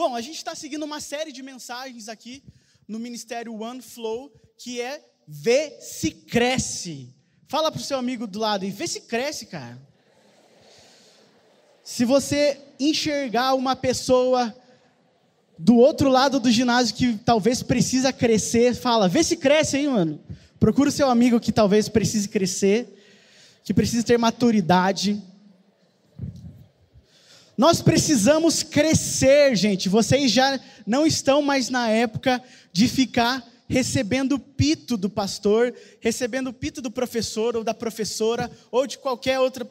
Bom, a gente está seguindo uma série de mensagens aqui no Ministério One Flow, que é Vê se cresce. Fala para o seu amigo do lado e vê se cresce, cara. Se você enxergar uma pessoa do outro lado do ginásio que talvez precisa crescer, fala, vê se cresce aí, mano. Procura o seu amigo que talvez precise crescer, que precisa ter maturidade. Nós precisamos crescer, gente. Vocês já não estão mais na época de ficar recebendo pito do pastor, recebendo pito do professor ou da professora ou de qualquer outra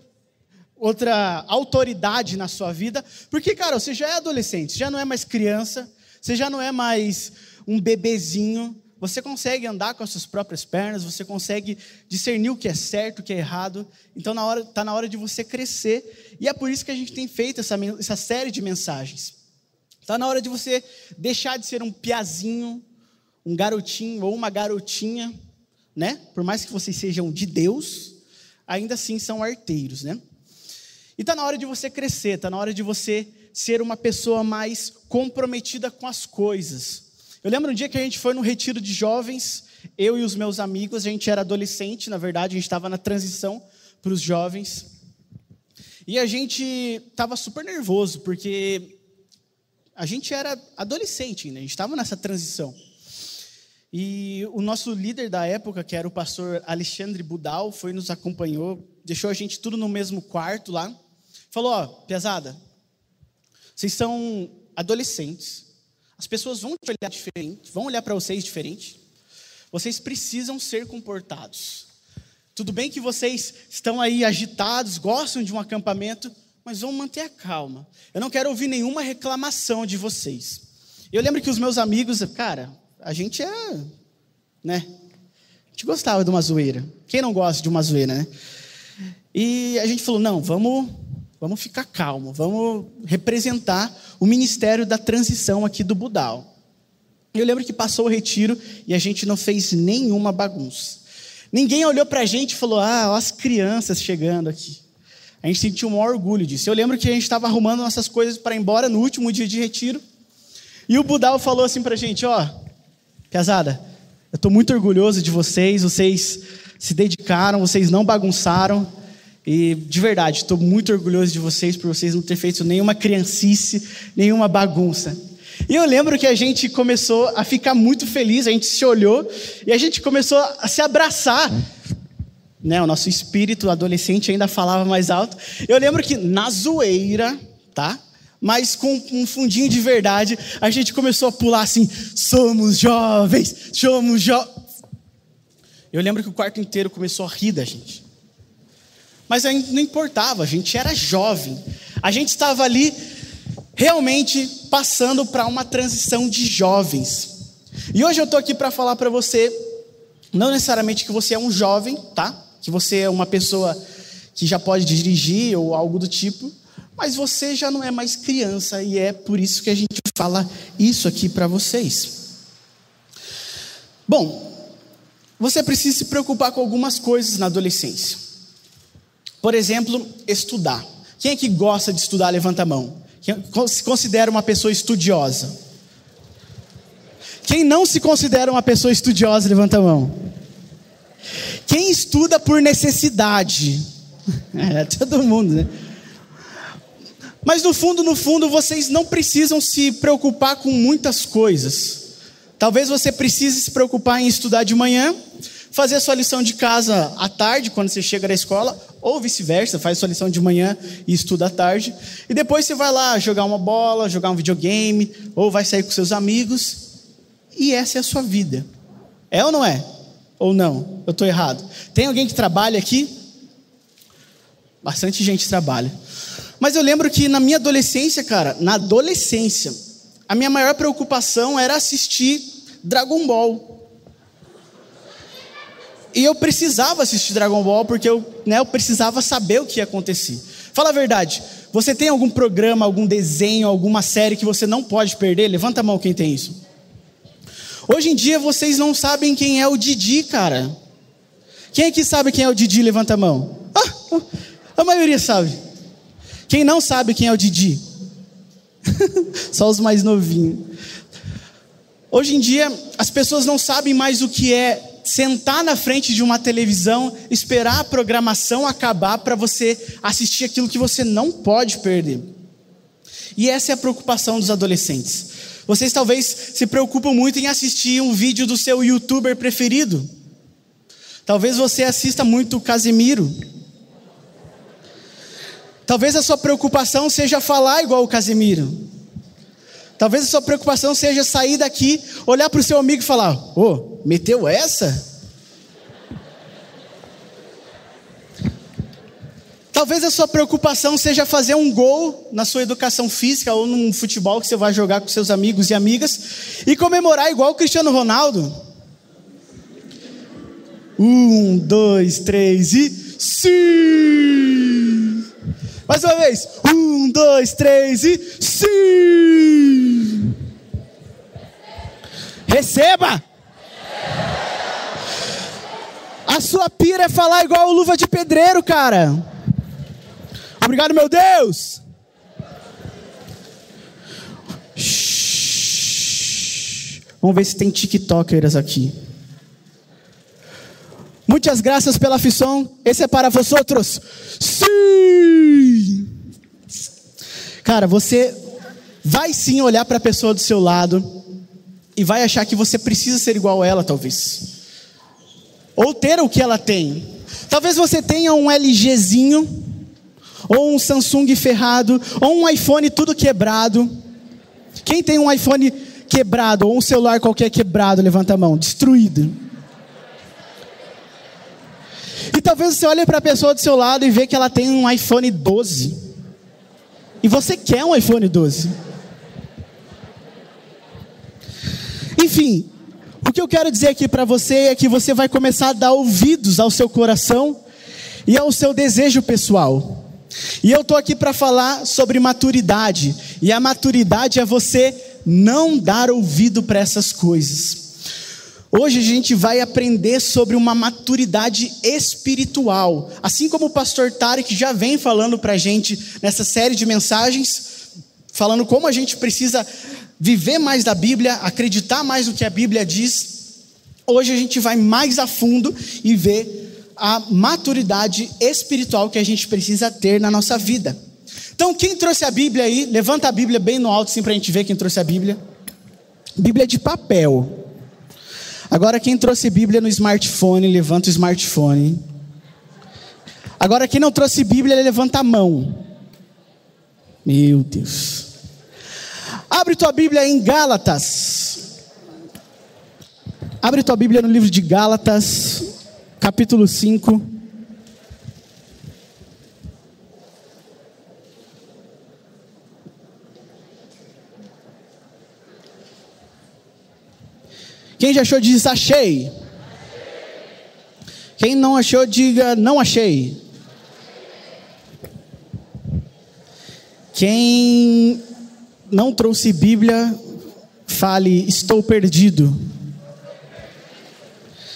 outra autoridade na sua vida, porque cara, você já é adolescente, já não é mais criança, você já não é mais um bebezinho, você consegue andar com as suas próprias pernas, você consegue discernir o que é certo, o que é errado. Então na hora está na hora de você crescer. E é por isso que a gente tem feito essa, essa série de mensagens. Está na hora de você deixar de ser um piazinho, um garotinho ou uma garotinha, né? Por mais que vocês sejam de Deus, ainda assim são arteiros, né? E está na hora de você crescer, está na hora de você ser uma pessoa mais comprometida com as coisas. Eu lembro um dia que a gente foi no retiro de jovens, eu e os meus amigos, a gente era adolescente, na verdade, a gente estava na transição para os jovens. E a gente estava super nervoso, porque a gente era adolescente, né? a gente estava nessa transição. E o nosso líder da época, que era o pastor Alexandre Budal, foi nos acompanhou, deixou a gente tudo no mesmo quarto lá. Falou: Ó, pesada, vocês são adolescentes, as pessoas vão te olhar diferente, vão olhar para vocês diferente. Vocês precisam ser comportados. Tudo bem que vocês estão aí agitados, gostam de um acampamento, mas vão manter a calma. Eu não quero ouvir nenhuma reclamação de vocês. Eu lembro que os meus amigos, cara, a gente é, né? A gente gostava de uma zoeira. Quem não gosta de uma zoeira, né? E a gente falou: não, vamos Vamos ficar calmo, vamos representar o ministério da transição aqui do Budal. Eu lembro que passou o retiro e a gente não fez nenhuma bagunça. Ninguém olhou para a gente e falou: Ah, ó as crianças chegando aqui. A gente sentiu um maior orgulho disso. Eu lembro que a gente estava arrumando nossas coisas para ir embora no último dia de retiro. E o Budal falou assim para a gente: Ó, pesada, eu estou muito orgulhoso de vocês, vocês se dedicaram, vocês não bagunçaram. E de verdade, estou muito orgulhoso de vocês por vocês não ter feito nenhuma criancice, nenhuma bagunça. E eu lembro que a gente começou a ficar muito feliz, a gente se olhou e a gente começou a se abraçar. Né, o nosso espírito adolescente ainda falava mais alto. Eu lembro que na zoeira, tá? Mas com um fundinho de verdade, a gente começou a pular assim: somos jovens, somos jovens. Eu lembro que o quarto inteiro começou a rir da gente. Mas não importava, a gente era jovem. A gente estava ali realmente passando para uma transição de jovens. E hoje eu estou aqui para falar para você, não necessariamente que você é um jovem, tá? Que você é uma pessoa que já pode dirigir ou algo do tipo, mas você já não é mais criança e é por isso que a gente fala isso aqui para vocês. Bom, você precisa se preocupar com algumas coisas na adolescência. Por exemplo, estudar. Quem é que gosta de estudar? Levanta a mão. Quem se considera uma pessoa estudiosa? Quem não se considera uma pessoa estudiosa? Levanta a mão. Quem estuda por necessidade? É, todo mundo, né? Mas no fundo, no fundo, vocês não precisam se preocupar com muitas coisas. Talvez você precise se preocupar em estudar de manhã, fazer a sua lição de casa à tarde, quando você chega da escola, ou vice-versa, faz sua lição de manhã e estuda à tarde. E depois você vai lá jogar uma bola, jogar um videogame, ou vai sair com seus amigos. E essa é a sua vida. É ou não é? Ou não? Eu estou errado. Tem alguém que trabalha aqui? Bastante gente trabalha. Mas eu lembro que na minha adolescência, cara, na adolescência, a minha maior preocupação era assistir Dragon Ball. E eu precisava assistir Dragon Ball porque eu, né, eu precisava saber o que ia acontecer. Fala a verdade, você tem algum programa, algum desenho, alguma série que você não pode perder? Levanta a mão quem tem isso. Hoje em dia vocês não sabem quem é o Didi, cara. Quem que sabe quem é o Didi? Levanta a mão. Ah, a maioria sabe. Quem não sabe quem é o Didi? Só os mais novinhos. Hoje em dia, as pessoas não sabem mais o que é sentar na frente de uma televisão, esperar a programação acabar para você assistir aquilo que você não pode perder. E essa é a preocupação dos adolescentes. Vocês talvez se preocupam muito em assistir um vídeo do seu youtuber preferido. Talvez você assista muito o Casimiro. Talvez a sua preocupação seja falar igual o Casimiro. Talvez a sua preocupação seja sair daqui, olhar para o seu amigo e falar: Ô, oh, meteu essa? Talvez a sua preocupação seja fazer um gol na sua educação física ou num futebol que você vai jogar com seus amigos e amigas e comemorar igual o Cristiano Ronaldo. Um, dois, três e sim! Mais uma vez. Um, dois, três e sim! Receba! A sua pira é falar igual o luva de pedreiro, cara. Obrigado, meu Deus. Vamos ver se tem TikTokers aqui. Muitas graças pela aflição. Esse é para vosotros. Sim! Cara, você vai sim olhar para a pessoa do seu lado e vai achar que você precisa ser igual a ela, talvez. Ou ter o que ela tem. Talvez você tenha um LGzinho, ou um Samsung ferrado, ou um iPhone tudo quebrado. Quem tem um iPhone quebrado, ou um celular qualquer quebrado, levanta a mão, destruído. E talvez você olhe para a pessoa do seu lado e vê que ela tem um iPhone 12. E você quer um iPhone 12. Enfim, o que eu quero dizer aqui para você é que você vai começar a dar ouvidos ao seu coração e ao seu desejo pessoal. E eu estou aqui para falar sobre maturidade. E a maturidade é você não dar ouvido para essas coisas. Hoje a gente vai aprender sobre uma maturidade espiritual. Assim como o pastor Tarek já vem falando para a gente nessa série de mensagens, falando como a gente precisa viver mais da Bíblia, acreditar mais no que a Bíblia diz. Hoje a gente vai mais a fundo e ver a maturidade espiritual que a gente precisa ter na nossa vida. Então, quem trouxe a Bíblia aí? Levanta a Bíblia bem no alto, assim, para a gente ver quem trouxe a Bíblia. Bíblia de papel. Agora, quem trouxe Bíblia no smartphone, levanta o smartphone. Agora, quem não trouxe Bíblia, levanta a mão. Meu Deus. Abre tua Bíblia em Gálatas. Abre tua Bíblia no livro de Gálatas, capítulo 5. Quem já achou, diz achei. Quem não achou, diga não achei. Quem não trouxe Bíblia, fale estou perdido.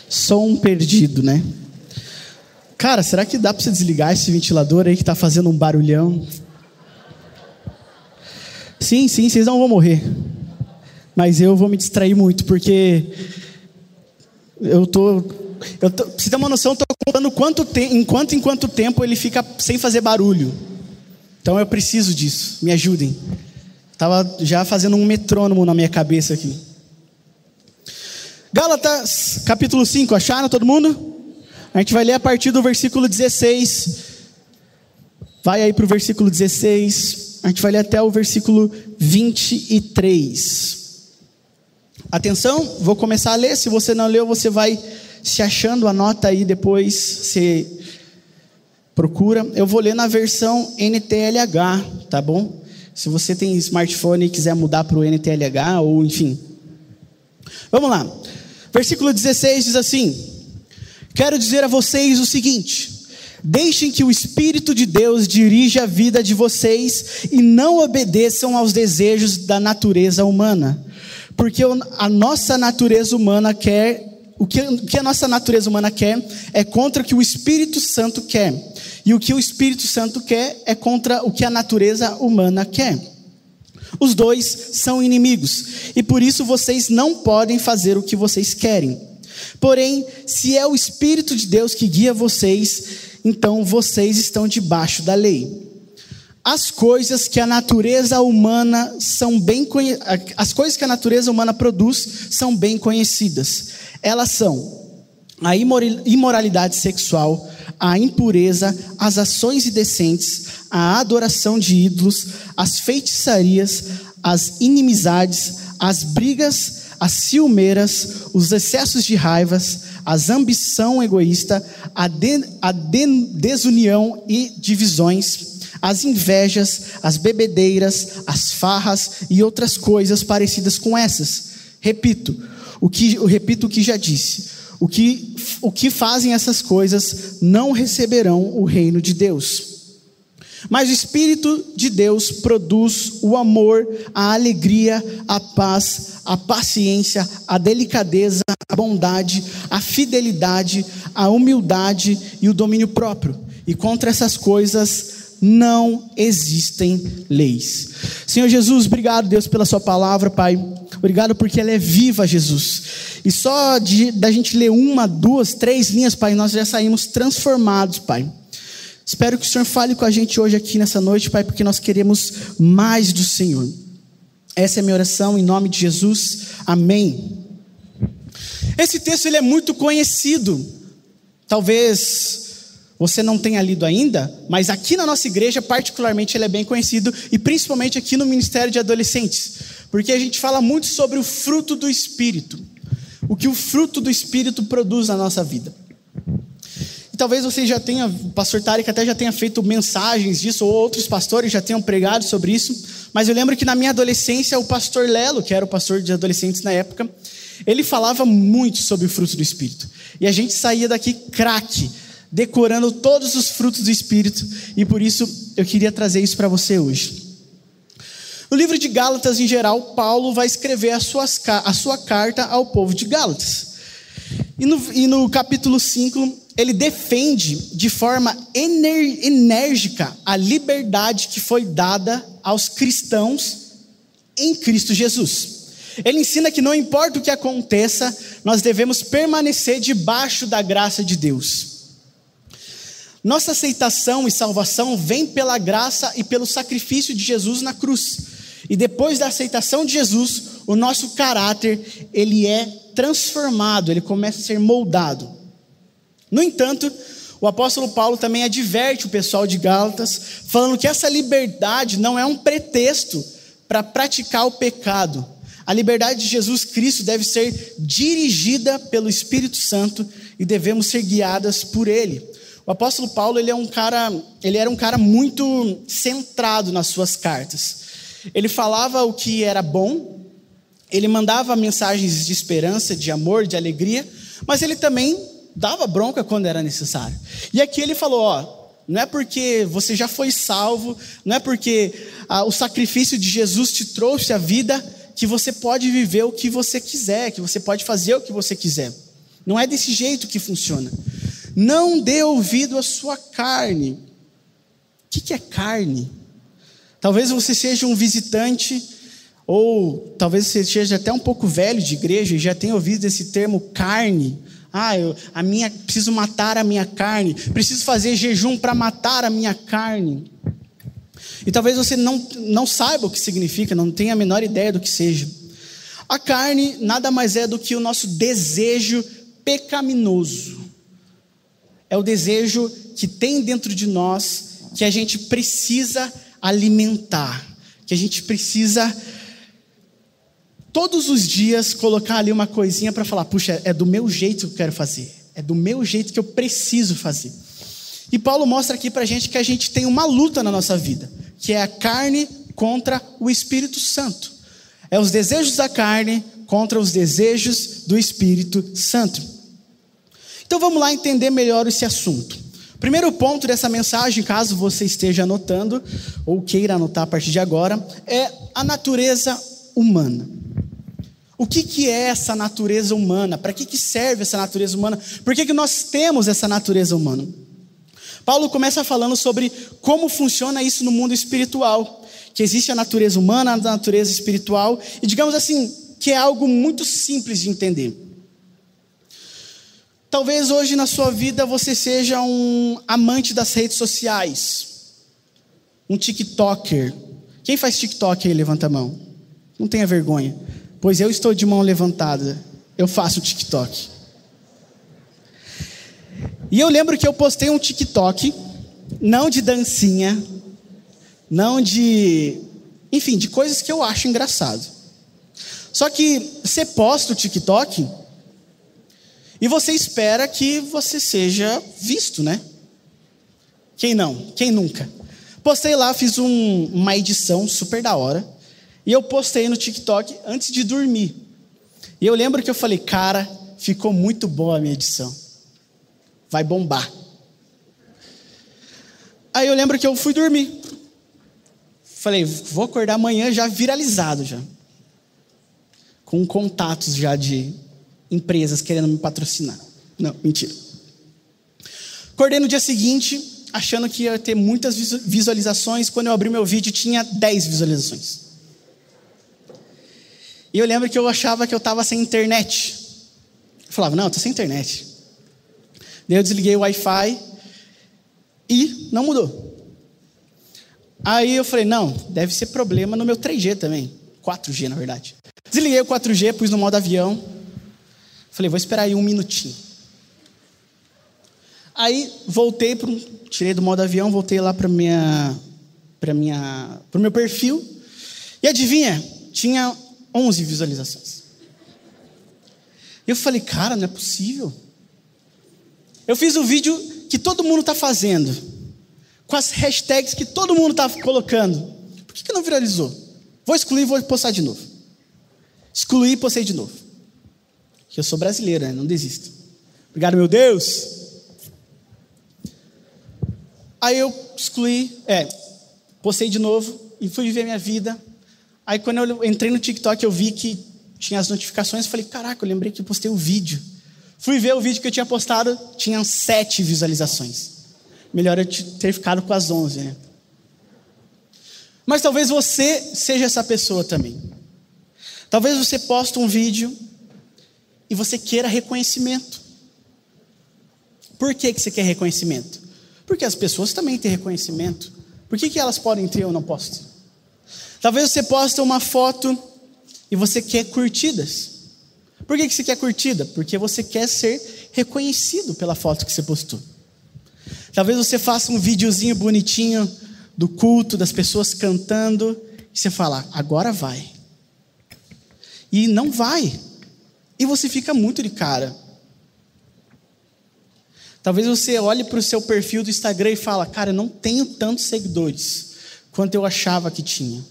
Sou um perdido, né? Cara, será que dá para você desligar esse ventilador aí que está fazendo um barulhão? Sim, sim, vocês não vão morrer mas eu vou me distrair muito, porque eu tô, eu tô você tem uma noção, eu estou contando quanto te, enquanto em quanto tempo ele fica sem fazer barulho. Então eu preciso disso, me ajudem. Estava já fazendo um metrônomo na minha cabeça aqui. Gálatas, capítulo 5, acharam todo mundo? A gente vai ler a partir do versículo 16. Vai aí para o versículo 16. A gente vai ler até o versículo 23. Atenção, vou começar a ler. Se você não leu, você vai se achando, anota aí depois, você procura. Eu vou ler na versão NTLH, tá bom? Se você tem smartphone e quiser mudar para o NTLH, ou enfim. Vamos lá. Versículo 16 diz assim: Quero dizer a vocês o seguinte: Deixem que o Espírito de Deus dirija a vida de vocês e não obedeçam aos desejos da natureza humana porque a nossa natureza humana quer, o que, o que a nossa natureza humana quer é contra o que o Espírito Santo quer. E o que o Espírito Santo quer é contra o que a natureza humana quer. Os dois são inimigos, e por isso vocês não podem fazer o que vocês querem. Porém, se é o Espírito de Deus que guia vocês, então vocês estão debaixo da lei. As coisas que a natureza humana são bem as coisas que a natureza humana produz são bem conhecidas. Elas são a imoralidade sexual, a impureza, as ações indecentes, a adoração de ídolos, as feitiçarias, as inimizades, as brigas, as ciumeiras, os excessos de raivas, as ambição egoísta, a, de, a de, desunião e divisões, as invejas, as bebedeiras, as farras e outras coisas parecidas com essas. Repito, o que eu repito o que já disse. O que, o que fazem essas coisas não receberão o reino de Deus. Mas o Espírito de Deus produz o amor, a alegria, a paz, a paciência, a delicadeza, a bondade, a fidelidade, a humildade e o domínio próprio. E contra essas coisas não existem leis. Senhor Jesus, obrigado, Deus, pela Sua palavra, Pai. Obrigado porque ela é viva, Jesus. E só de, da gente ler uma, duas, três linhas, Pai, nós já saímos transformados, Pai. Espero que o Senhor fale com a gente hoje aqui nessa noite, Pai, porque nós queremos mais do Senhor. Essa é a minha oração em nome de Jesus. Amém. Esse texto ele é muito conhecido. Talvez você não tenha lido ainda, mas aqui na nossa igreja, particularmente, ele é bem conhecido, e principalmente aqui no Ministério de Adolescentes, porque a gente fala muito sobre o fruto do Espírito, o que o fruto do Espírito produz na nossa vida. E talvez você já tenha, o pastor Tarek até já tenha feito mensagens disso, ou outros pastores já tenham pregado sobre isso, mas eu lembro que na minha adolescência, o pastor Lelo, que era o pastor de adolescentes na época, ele falava muito sobre o fruto do Espírito. E a gente saía daqui craque, decorando todos os frutos do Espírito, e por isso eu queria trazer isso para você hoje. No livro de Gálatas, em geral, Paulo vai escrever a, suas, a sua carta ao povo de Gálatas. E no, e no capítulo 5, ele defende de forma ener, enérgica a liberdade que foi dada aos cristãos em Cristo Jesus. Ele ensina que não importa o que aconteça, nós devemos permanecer debaixo da graça de Deus. Nossa aceitação e salvação vem pela graça e pelo sacrifício de Jesus na cruz. E depois da aceitação de Jesus, o nosso caráter, ele é transformado, ele começa a ser moldado. No entanto, o apóstolo Paulo também adverte o pessoal de Gálatas, falando que essa liberdade não é um pretexto para praticar o pecado. A liberdade de Jesus Cristo deve ser dirigida pelo Espírito Santo e devemos ser guiadas por ele. O apóstolo Paulo ele é um cara, ele era um cara muito centrado nas suas cartas. Ele falava o que era bom, ele mandava mensagens de esperança, de amor, de alegria, mas ele também dava bronca quando era necessário. E aqui ele falou, ó, não é porque você já foi salvo, não é porque ah, o sacrifício de Jesus te trouxe a vida que você pode viver o que você quiser, que você pode fazer o que você quiser. Não é desse jeito que funciona. Não dê ouvido à sua carne. O que é carne? Talvez você seja um visitante, ou talvez você seja até um pouco velho de igreja e já tenha ouvido esse termo carne. Ah, eu, a minha, preciso matar a minha carne, preciso fazer jejum para matar a minha carne. E talvez você não, não saiba o que significa, não tenha a menor ideia do que seja. A carne nada mais é do que o nosso desejo pecaminoso é o desejo que tem dentro de nós que a gente precisa alimentar, que a gente precisa todos os dias colocar ali uma coisinha para falar, puxa, é do meu jeito que eu quero fazer, é do meu jeito que eu preciso fazer. E Paulo mostra aqui para a gente que a gente tem uma luta na nossa vida, que é a carne contra o Espírito Santo. É os desejos da carne contra os desejos do Espírito Santo. Então vamos lá entender melhor esse assunto. Primeiro ponto dessa mensagem, caso você esteja anotando ou queira anotar a partir de agora, é a natureza humana. O que, que é essa natureza humana? Para que, que serve essa natureza humana? Por que, que nós temos essa natureza humana? Paulo começa falando sobre como funciona isso no mundo espiritual, que existe a natureza humana, a natureza espiritual, e digamos assim, que é algo muito simples de entender. Talvez hoje na sua vida você seja um amante das redes sociais, um TikToker. Quem faz TikTok aí, levanta a mão. Não tenha vergonha, pois eu estou de mão levantada. Eu faço TikTok. E eu lembro que eu postei um TikTok, não de dancinha, não de. Enfim, de coisas que eu acho engraçado. Só que você posta o TikTok e você espera que você seja visto, né? Quem não? Quem nunca? Postei lá, fiz um, uma edição super da hora. E eu postei no TikTok antes de dormir. E eu lembro que eu falei, cara, ficou muito boa a minha edição. Vai bombar. Aí eu lembro que eu fui dormir. Falei, vou acordar amanhã já viralizado já. Com contatos já de empresas querendo me patrocinar. Não, mentira. Acordei no dia seguinte, achando que ia ter muitas visualizações. Quando eu abri meu vídeo, tinha 10 visualizações. E eu lembro que eu achava que eu estava sem internet. Eu falava, não, estou sem internet. Daí eu desliguei o Wi-Fi e não mudou. Aí eu falei, não, deve ser problema no meu 3G também. 4G, na verdade. Desliguei o 4G, pus no modo avião. Falei, vou esperar aí um minutinho. Aí voltei para tirei do modo avião, voltei lá para minha para minha pro meu perfil. E adivinha? Tinha 11 visualizações. Eu falei, cara, não é possível. Eu fiz o vídeo que todo mundo está fazendo, com as hashtags que todo mundo está colocando. Por que, que não viralizou? Vou excluir e vou postar de novo. Excluí e postei de novo. Que eu sou brasileiro, né? não desisto. Obrigado, meu Deus. Aí eu excluí, é, postei de novo e fui viver minha vida. Aí quando eu entrei no TikTok, eu vi que tinha as notificações, falei, caraca, eu lembrei que eu postei o vídeo. Fui ver o vídeo que eu tinha postado, tinha sete visualizações. Melhor eu ter ficado com as onze, né? Mas talvez você seja essa pessoa também. Talvez você poste um vídeo e você queira reconhecimento. Por que, que você quer reconhecimento? Porque as pessoas também têm reconhecimento. Por que, que elas podem ter ou não posso? Talvez você posta uma foto e você quer curtidas. Por que, que você quer curtida? Porque você quer ser reconhecido pela foto que você postou. Talvez você faça um videozinho bonitinho do culto, das pessoas cantando, e você fala, agora vai. E não vai. E você fica muito de cara. Talvez você olhe para o seu perfil do Instagram e fala, cara, eu não tenho tantos seguidores quanto eu achava que tinha.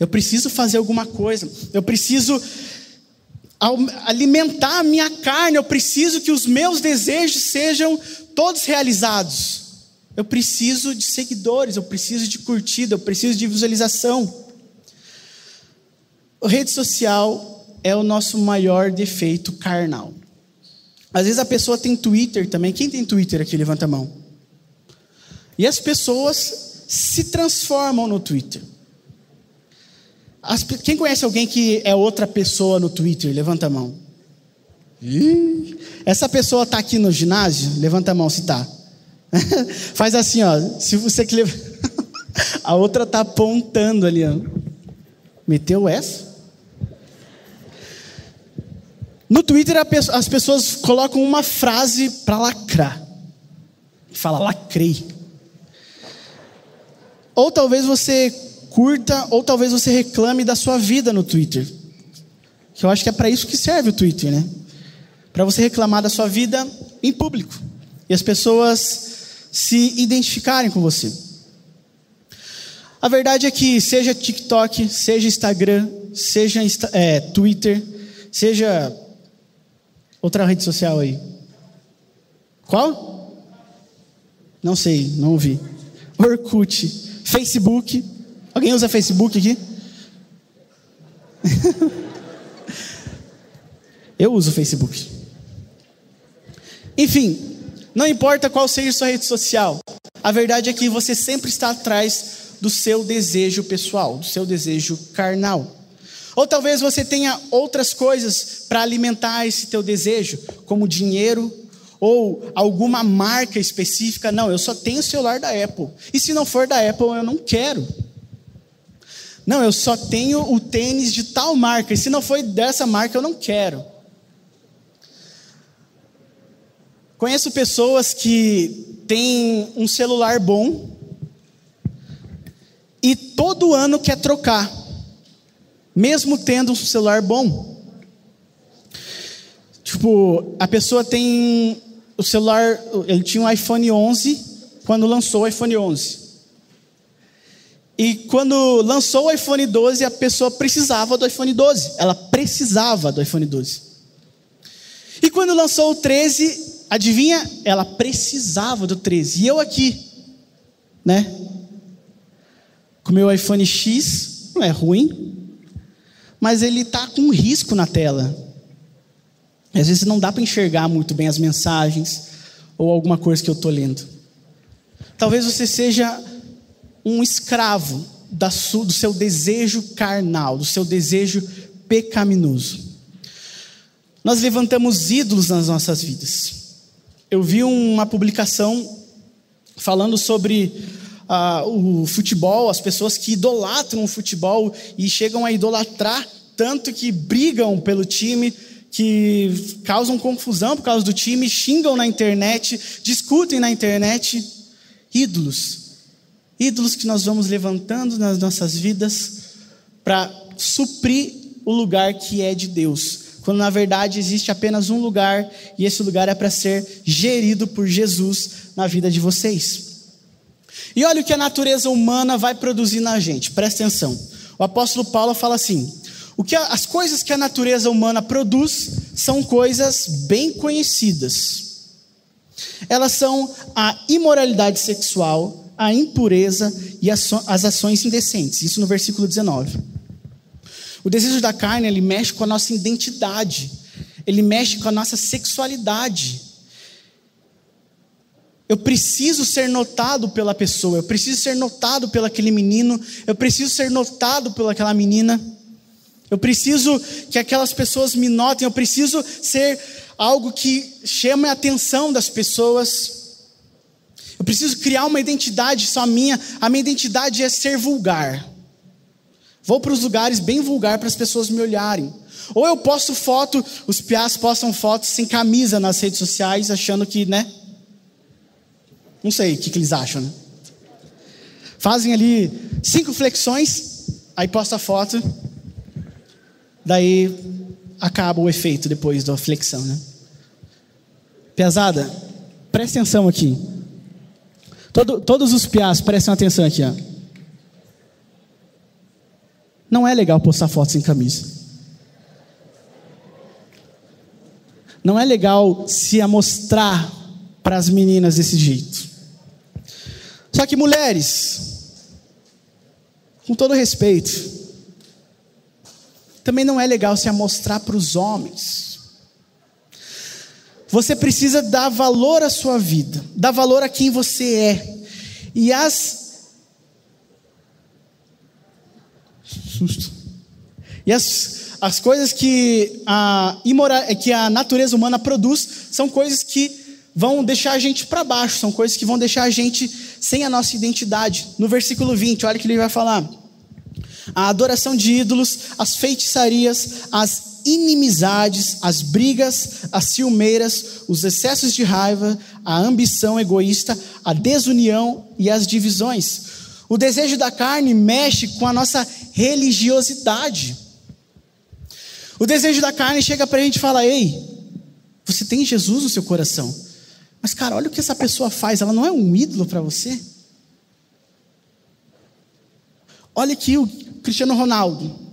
Eu preciso fazer alguma coisa. Eu preciso alimentar a minha carne. Eu preciso que os meus desejos sejam todos realizados. Eu preciso de seguidores, eu preciso de curtida, eu preciso de visualização. A rede social é o nosso maior defeito carnal. Às vezes a pessoa tem Twitter também. Quem tem Twitter aqui? Levanta a mão. E as pessoas se transformam no Twitter. As, quem conhece alguém que é outra pessoa no Twitter? Levanta a mão. Ih, essa pessoa está aqui no ginásio? Levanta a mão se está. Faz assim, ó. Se você que a outra está apontando ali, ó. Meteu essa? No Twitter as pessoas colocam uma frase para lacrar. Fala lacrei. Ou talvez você curta ou talvez você reclame da sua vida no Twitter. Que eu acho que é para isso que serve o Twitter, né? Para você reclamar da sua vida em público e as pessoas se identificarem com você. A verdade é que seja TikTok, seja Instagram, seja é, Twitter, seja outra rede social aí. Qual? Não sei, não ouvi. Orkut, Facebook, Alguém usa Facebook aqui? Eu uso Facebook. Enfim, não importa qual seja sua rede social, A verdade é que você sempre está atrás do seu desejo pessoal, do seu desejo carnal. Ou talvez você tenha outras coisas para alimentar esse teu desejo, como dinheiro ou alguma marca específica. Não, eu só tenho o celular da Apple. E se não for da Apple, eu não quero. Não, eu só tenho o tênis de tal marca. E se não for dessa marca, eu não quero. Conheço pessoas que têm um celular bom e todo ano quer trocar, mesmo tendo um celular bom. Tipo, a pessoa tem o celular, ele tinha um iPhone 11 quando lançou o iPhone 11. E quando lançou o iPhone 12, a pessoa precisava do iPhone 12. Ela precisava do iPhone 12. E quando lançou o 13, adivinha? Ela precisava do 13. E eu aqui, né? Com meu iPhone X, não é ruim, mas ele está com um risco na tela. Às vezes não dá para enxergar muito bem as mensagens ou alguma coisa que eu estou lendo. Talvez você seja um escravo do seu desejo carnal, do seu desejo pecaminoso. Nós levantamos ídolos nas nossas vidas eu vi uma publicação falando sobre uh, o futebol, as pessoas que idolatram o futebol e chegam a idolatrar tanto que brigam pelo time, que causam confusão por causa do time, xingam na internet, discutem na internet. Ídolos. Ídolos que nós vamos levantando nas nossas vidas para suprir o lugar que é de Deus quando na verdade existe apenas um lugar e esse lugar é para ser gerido por Jesus na vida de vocês. E olha o que a natureza humana vai produzir na gente, presta atenção. O apóstolo Paulo fala assim: o que as coisas que a natureza humana produz são coisas bem conhecidas. Elas são a imoralidade sexual, a impureza e as, as ações indecentes. Isso no versículo 19. O desejo da carne, ele mexe com a nossa identidade, ele mexe com a nossa sexualidade. Eu preciso ser notado pela pessoa, eu preciso ser notado pelo aquele menino, eu preciso ser notado pelaquela menina. Eu preciso que aquelas pessoas me notem, eu preciso ser algo que chame a atenção das pessoas. Eu preciso criar uma identidade só minha. A minha identidade é ser vulgar. Vou para os lugares bem vulgar para as pessoas me olharem. Ou eu posto foto, os piás postam fotos sem camisa nas redes sociais, achando que, né? Não sei o que, que eles acham, né? Fazem ali cinco flexões, aí posta a foto, daí acaba o efeito depois da flexão, né? Pesada, presta atenção aqui. Todo, todos os piás, prestem atenção aqui, ó. Não é legal postar fotos sem camisa. Não é legal se amostrar para as meninas desse jeito. Só que mulheres, com todo respeito, também não é legal se amostrar para os homens. Você precisa dar valor à sua vida, dar valor a quem você é. E as Susto. E as, as coisas que a, imora, que a natureza humana produz são coisas que vão deixar a gente para baixo, são coisas que vão deixar a gente sem a nossa identidade. No versículo 20, olha o que ele vai falar: a adoração de ídolos, as feitiçarias, as inimizades, as brigas, as ciumeiras, os excessos de raiva, a ambição egoísta, a desunião e as divisões. O desejo da carne mexe com a nossa religiosidade. O desejo da carne chega para a gente e fala: Ei, você tem Jesus no seu coração. Mas, cara, olha o que essa pessoa faz, ela não é um ídolo para você? Olha aqui o Cristiano Ronaldo.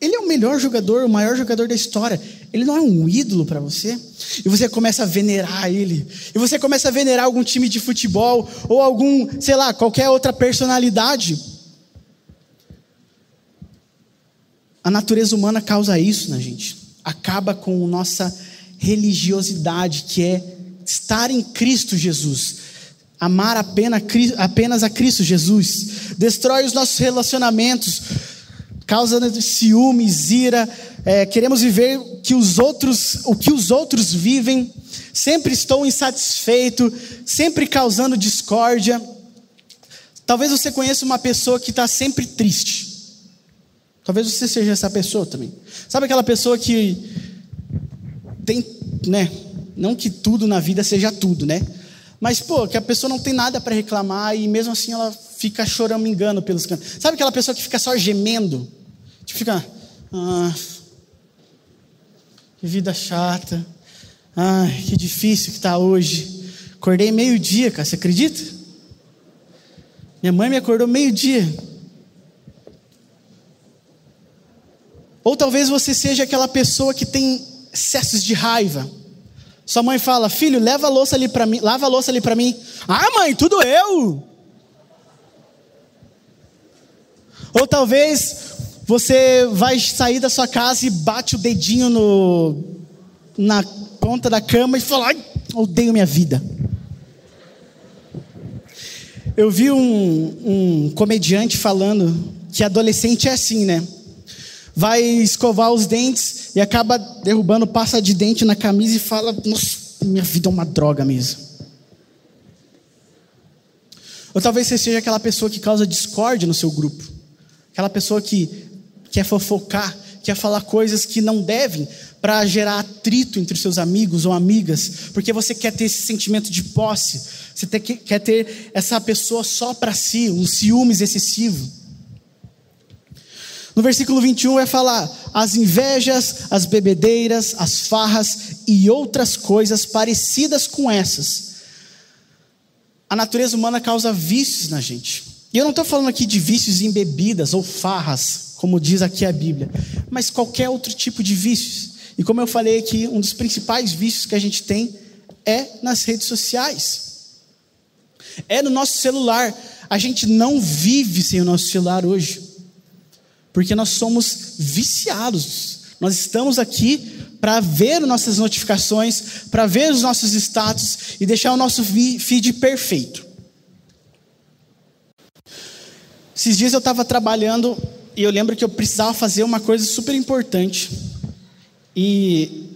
Ele é o melhor jogador, o maior jogador da história. Ele não é um ídolo para você? E você começa a venerar ele. E você começa a venerar algum time de futebol ou algum, sei lá, qualquer outra personalidade. A natureza humana causa isso na gente. Acaba com nossa religiosidade, que é estar em Cristo Jesus. amar apenas a Cristo Jesus. Destrói os nossos relacionamentos, causa ciúmes, ira. É, queremos viver que os outros, o que os outros vivem. Sempre estou insatisfeito, sempre causando discórdia. Talvez você conheça uma pessoa que está sempre triste. Talvez você seja essa pessoa também. Sabe aquela pessoa que tem, né? Não que tudo na vida seja tudo, né? Mas, pô, que a pessoa não tem nada para reclamar e mesmo assim ela fica chorando, engano pelos cantos. Sabe aquela pessoa que fica só gemendo? Tipo, fica. Ah, que vida chata. Ai, que difícil que está hoje. Acordei meio-dia, cara, você acredita? Minha mãe me acordou meio-dia. Ou talvez você seja aquela pessoa que tem excessos de raiva. Sua mãe fala: "Filho, leva a louça ali para mim, lava a louça ali para mim". "Ah, mãe, tudo eu". Ou talvez você vai sair da sua casa e bate o dedinho no, na ponta da cama e fala: "Ai, odeio minha vida". Eu vi um, um comediante falando que adolescente é assim, né? Vai escovar os dentes e acaba derrubando pasta de dente na camisa e fala: Nossa, minha vida é uma droga mesmo. Ou talvez você seja aquela pessoa que causa discórdia no seu grupo, aquela pessoa que quer fofocar, quer falar coisas que não devem para gerar atrito entre seus amigos ou amigas, porque você quer ter esse sentimento de posse, você quer ter essa pessoa só para si, um ciúmes excessivo. No versículo 21 vai falar: as invejas, as bebedeiras, as farras e outras coisas parecidas com essas. A natureza humana causa vícios na gente. E eu não estou falando aqui de vícios em bebidas ou farras, como diz aqui a Bíblia, mas qualquer outro tipo de vícios. E como eu falei aqui, um dos principais vícios que a gente tem é nas redes sociais, é no nosso celular. A gente não vive sem o nosso celular hoje porque nós somos viciados. Nós estamos aqui para ver nossas notificações, para ver os nossos status e deixar o nosso feed perfeito. Esses dias eu estava trabalhando e eu lembro que eu precisava fazer uma coisa super importante. E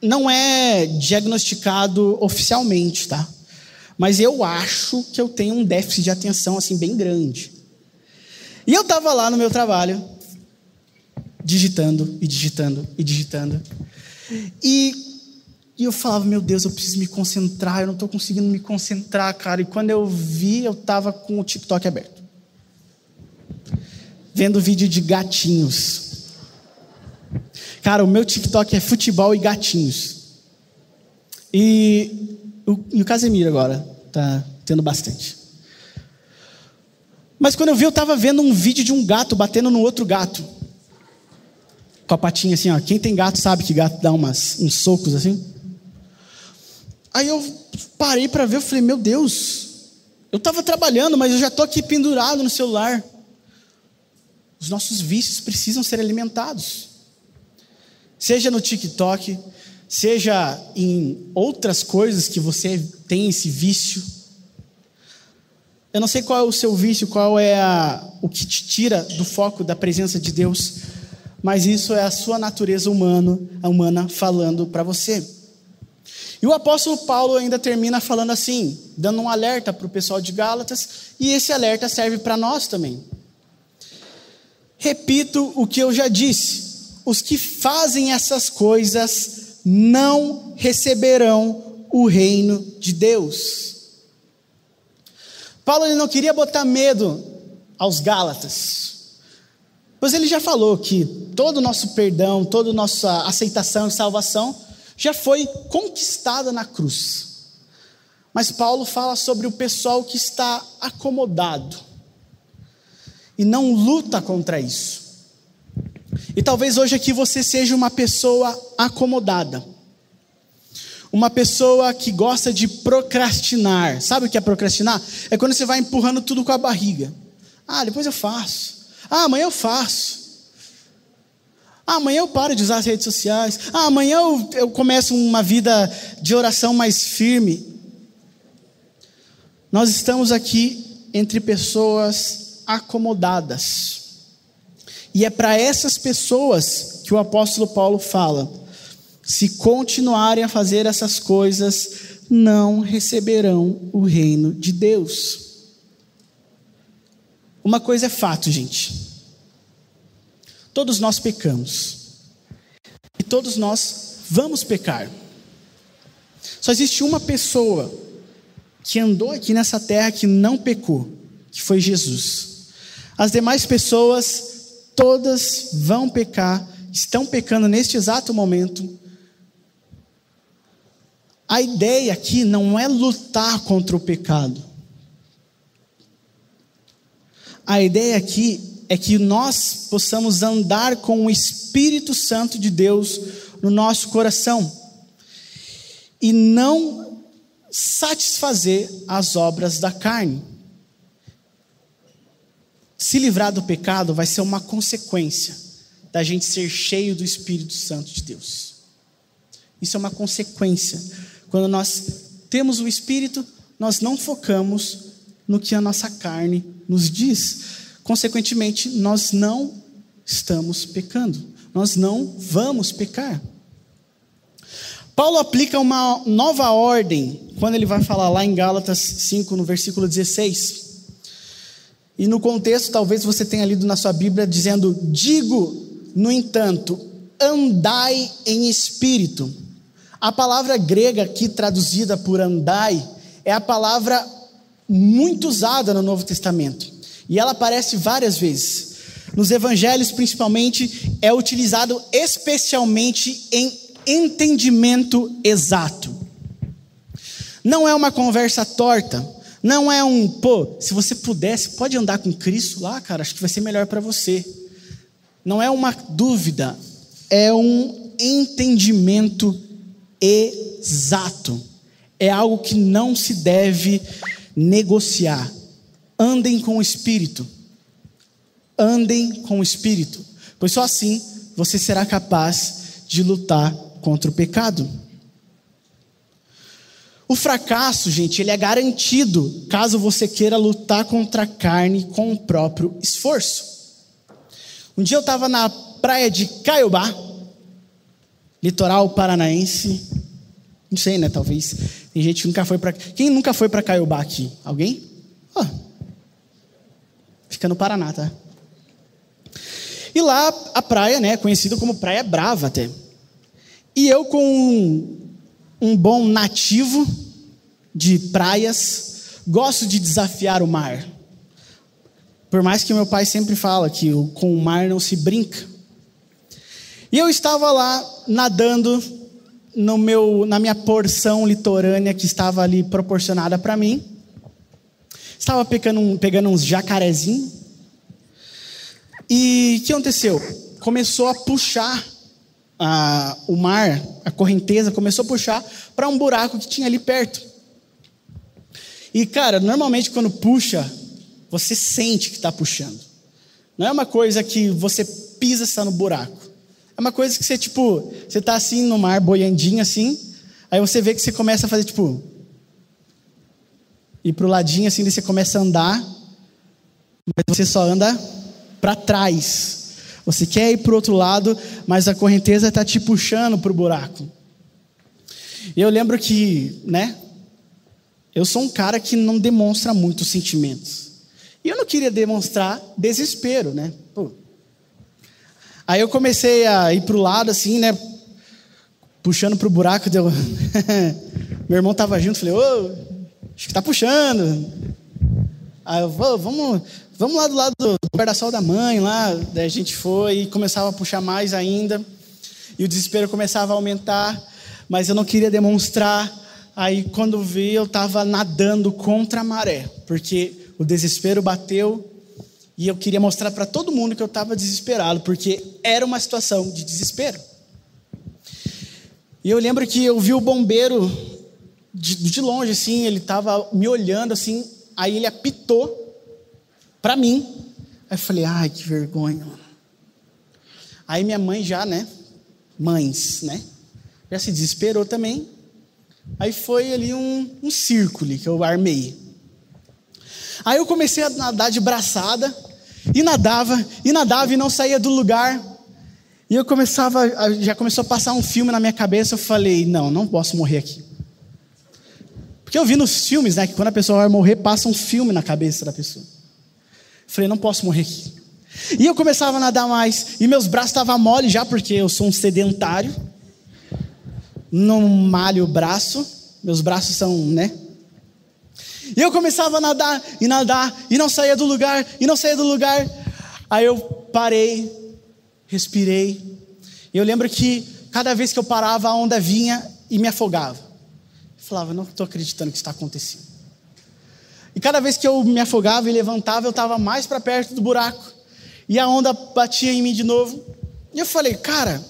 não é diagnosticado oficialmente, tá? Mas eu acho que eu tenho um déficit de atenção assim bem grande. E eu estava lá no meu trabalho digitando e digitando e digitando. E, e eu falava, meu Deus, eu preciso me concentrar, eu não estou conseguindo me concentrar, cara. E quando eu vi, eu estava com o TikTok aberto. Vendo vídeo de gatinhos. Cara, o meu TikTok é futebol e gatinhos. E o, e o Casemiro agora tá tendo bastante. Mas quando eu vi, eu estava vendo um vídeo de um gato batendo no outro gato com a patinha assim, ó. Quem tem gato sabe que gato dá umas, uns socos assim. Aí eu parei para ver, eu falei, meu Deus, eu estava trabalhando, mas eu já estou aqui pendurado no celular. Os nossos vícios precisam ser alimentados. Seja no TikTok, seja em outras coisas que você tem esse vício. Eu não sei qual é o seu vício, qual é a, o que te tira do foco da presença de Deus, mas isso é a sua natureza humana, humana falando para você. E o apóstolo Paulo ainda termina falando assim, dando um alerta para o pessoal de Gálatas, e esse alerta serve para nós também. Repito o que eu já disse: os que fazem essas coisas não receberão o reino de Deus. Paulo ele não queria botar medo aos Gálatas. Pois ele já falou que todo o nosso perdão, toda a nossa aceitação e salvação já foi conquistada na cruz. Mas Paulo fala sobre o pessoal que está acomodado e não luta contra isso. E talvez hoje aqui você seja uma pessoa acomodada. Uma pessoa que gosta de procrastinar. Sabe o que é procrastinar? É quando você vai empurrando tudo com a barriga. Ah, depois eu faço. Ah, amanhã eu faço. Ah, amanhã eu paro de usar as redes sociais. Ah, amanhã eu, eu começo uma vida de oração mais firme. nós estamos aqui entre pessoas acomodadas. E é para essas pessoas que o apóstolo Paulo fala: se continuarem a fazer essas coisas, não receberão o reino de Deus. Uma coisa é fato, gente. Todos nós pecamos. E todos nós vamos pecar. Só existe uma pessoa que andou aqui nessa terra que não pecou, que foi Jesus. As demais pessoas, todas vão pecar, estão pecando neste exato momento. A ideia aqui não é lutar contra o pecado. A ideia aqui é que nós possamos andar com o Espírito Santo de Deus no nosso coração e não satisfazer as obras da carne. Se livrar do pecado vai ser uma consequência da gente ser cheio do Espírito Santo de Deus. Isso é uma consequência. Quando nós temos o Espírito, nós não focamos no que a nossa carne nos diz. Consequentemente, nós não estamos pecando. Nós não vamos pecar. Paulo aplica uma nova ordem quando ele vai falar lá em Gálatas 5, no versículo 16. E no contexto, talvez você tenha lido na sua Bíblia dizendo: Digo, no entanto, andai em espírito. A palavra grega aqui traduzida por andai é a palavra muito usada no Novo Testamento. E ela aparece várias vezes. Nos evangelhos, principalmente, é utilizado especialmente em entendimento exato. Não é uma conversa torta, não é um, pô, se você pudesse, pode andar com Cristo lá, cara, acho que vai ser melhor para você. Não é uma dúvida, é um entendimento exato. É algo que não se deve negociar. Andem com o Espírito. Andem com o Espírito, pois só assim você será capaz de lutar contra o pecado. O fracasso, gente, ele é garantido caso você queira lutar contra a carne com o próprio esforço. Um dia eu estava na praia de Caiobá, litoral paranaense. Não sei, né? Talvez. Tem gente que nunca foi para. Quem nunca foi para Caiobá aqui? Alguém? Oh. Fica no Paraná, tá? E lá a praia, né? Conhecida como Praia Brava até. E eu, com um, um bom nativo de praias, gosto de desafiar o mar. Por mais que meu pai sempre fala que com o mar não se brinca. E eu estava lá nadando no meu, na minha porção litorânea que estava ali proporcionada para mim. Estava pegando, pegando uns jacarezinhos. E o que aconteceu? Começou a puxar a, o mar, a correnteza, começou a puxar para um buraco que tinha ali perto. E, cara, normalmente quando puxa, você sente que está puxando. Não é uma coisa que você pisa está no buraco. É uma coisa que você, tipo, você está assim no mar, boiandinho assim, aí você vê que você começa a fazer, tipo, ir pro ladinho assim, daí você começa a andar, mas você só anda para trás. Você quer ir para o outro lado, mas a correnteza está te puxando para o buraco. E eu lembro que, né? Eu sou um cara que não demonstra muitos sentimentos. E eu não queria demonstrar desespero, né? Aí eu comecei a ir para o lado, assim, né? Puxando para o buraco. Deu... Meu irmão estava junto, falei, ô, acho que está puxando. Aí eu, vamos, Vamos lá do lado do guarda-sol da mãe, lá. Daí a gente foi e começava a puxar mais ainda. E o desespero começava a aumentar, mas eu não queria demonstrar. Aí quando vi, eu estava nadando contra a maré, porque o desespero bateu e eu queria mostrar para todo mundo que eu estava desesperado, porque era uma situação de desespero. E eu lembro que eu vi o bombeiro de, de longe, assim, ele estava me olhando assim, aí ele apitou para mim. Aí eu falei, ai, que vergonha. Aí minha mãe já, né? Mães, né? Já se desesperou também. Aí foi ali um, um círculo que eu armei. Aí eu comecei a nadar de braçada, e nadava, e nadava e não saía do lugar. E eu começava, já começou a passar um filme na minha cabeça, eu falei, não, não posso morrer aqui. Porque eu vi nos filmes, né, que quando a pessoa vai morrer, passa um filme na cabeça da pessoa. Eu falei, não posso morrer aqui. E eu começava a nadar mais, e meus braços estavam mole já, porque eu sou um sedentário. Não malho o braço, meus braços são, né? E eu começava a nadar e nadar, e não saía do lugar, e não saía do lugar. Aí eu parei, respirei. E eu lembro que cada vez que eu parava, a onda vinha e me afogava. Eu falava, não estou acreditando que isso está acontecendo. E cada vez que eu me afogava e levantava, eu estava mais para perto do buraco. E a onda batia em mim de novo. E eu falei, cara,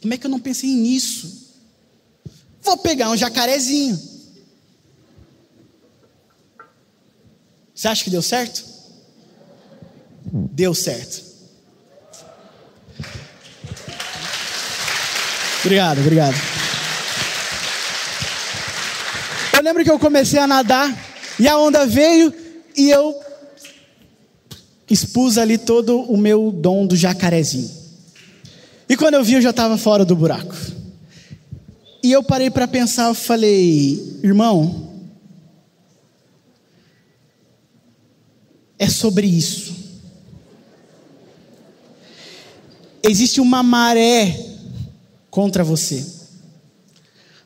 como é que eu não pensei nisso? Vou pegar um jacarezinho. Você acha que deu certo? Deu certo. Obrigado, obrigado. Eu lembro que eu comecei a nadar e a onda veio e eu expus ali todo o meu dom do jacarezinho. E quando eu vi, eu já estava fora do buraco. E eu parei para pensar, eu falei, irmão, é sobre isso. Existe uma maré contra você.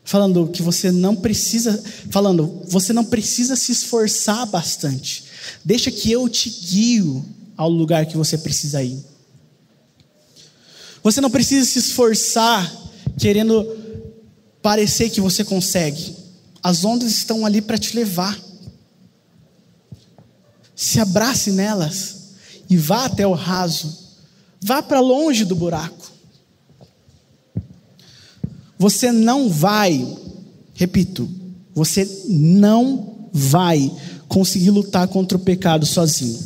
Falando que você não precisa, falando, você não precisa se esforçar bastante. Deixa que eu te guio ao lugar que você precisa ir. Você não precisa se esforçar querendo parecer que você consegue. As ondas estão ali para te levar se abrace nelas e vá até o raso, vá para longe do buraco. Você não vai, repito, você não vai conseguir lutar contra o pecado sozinho.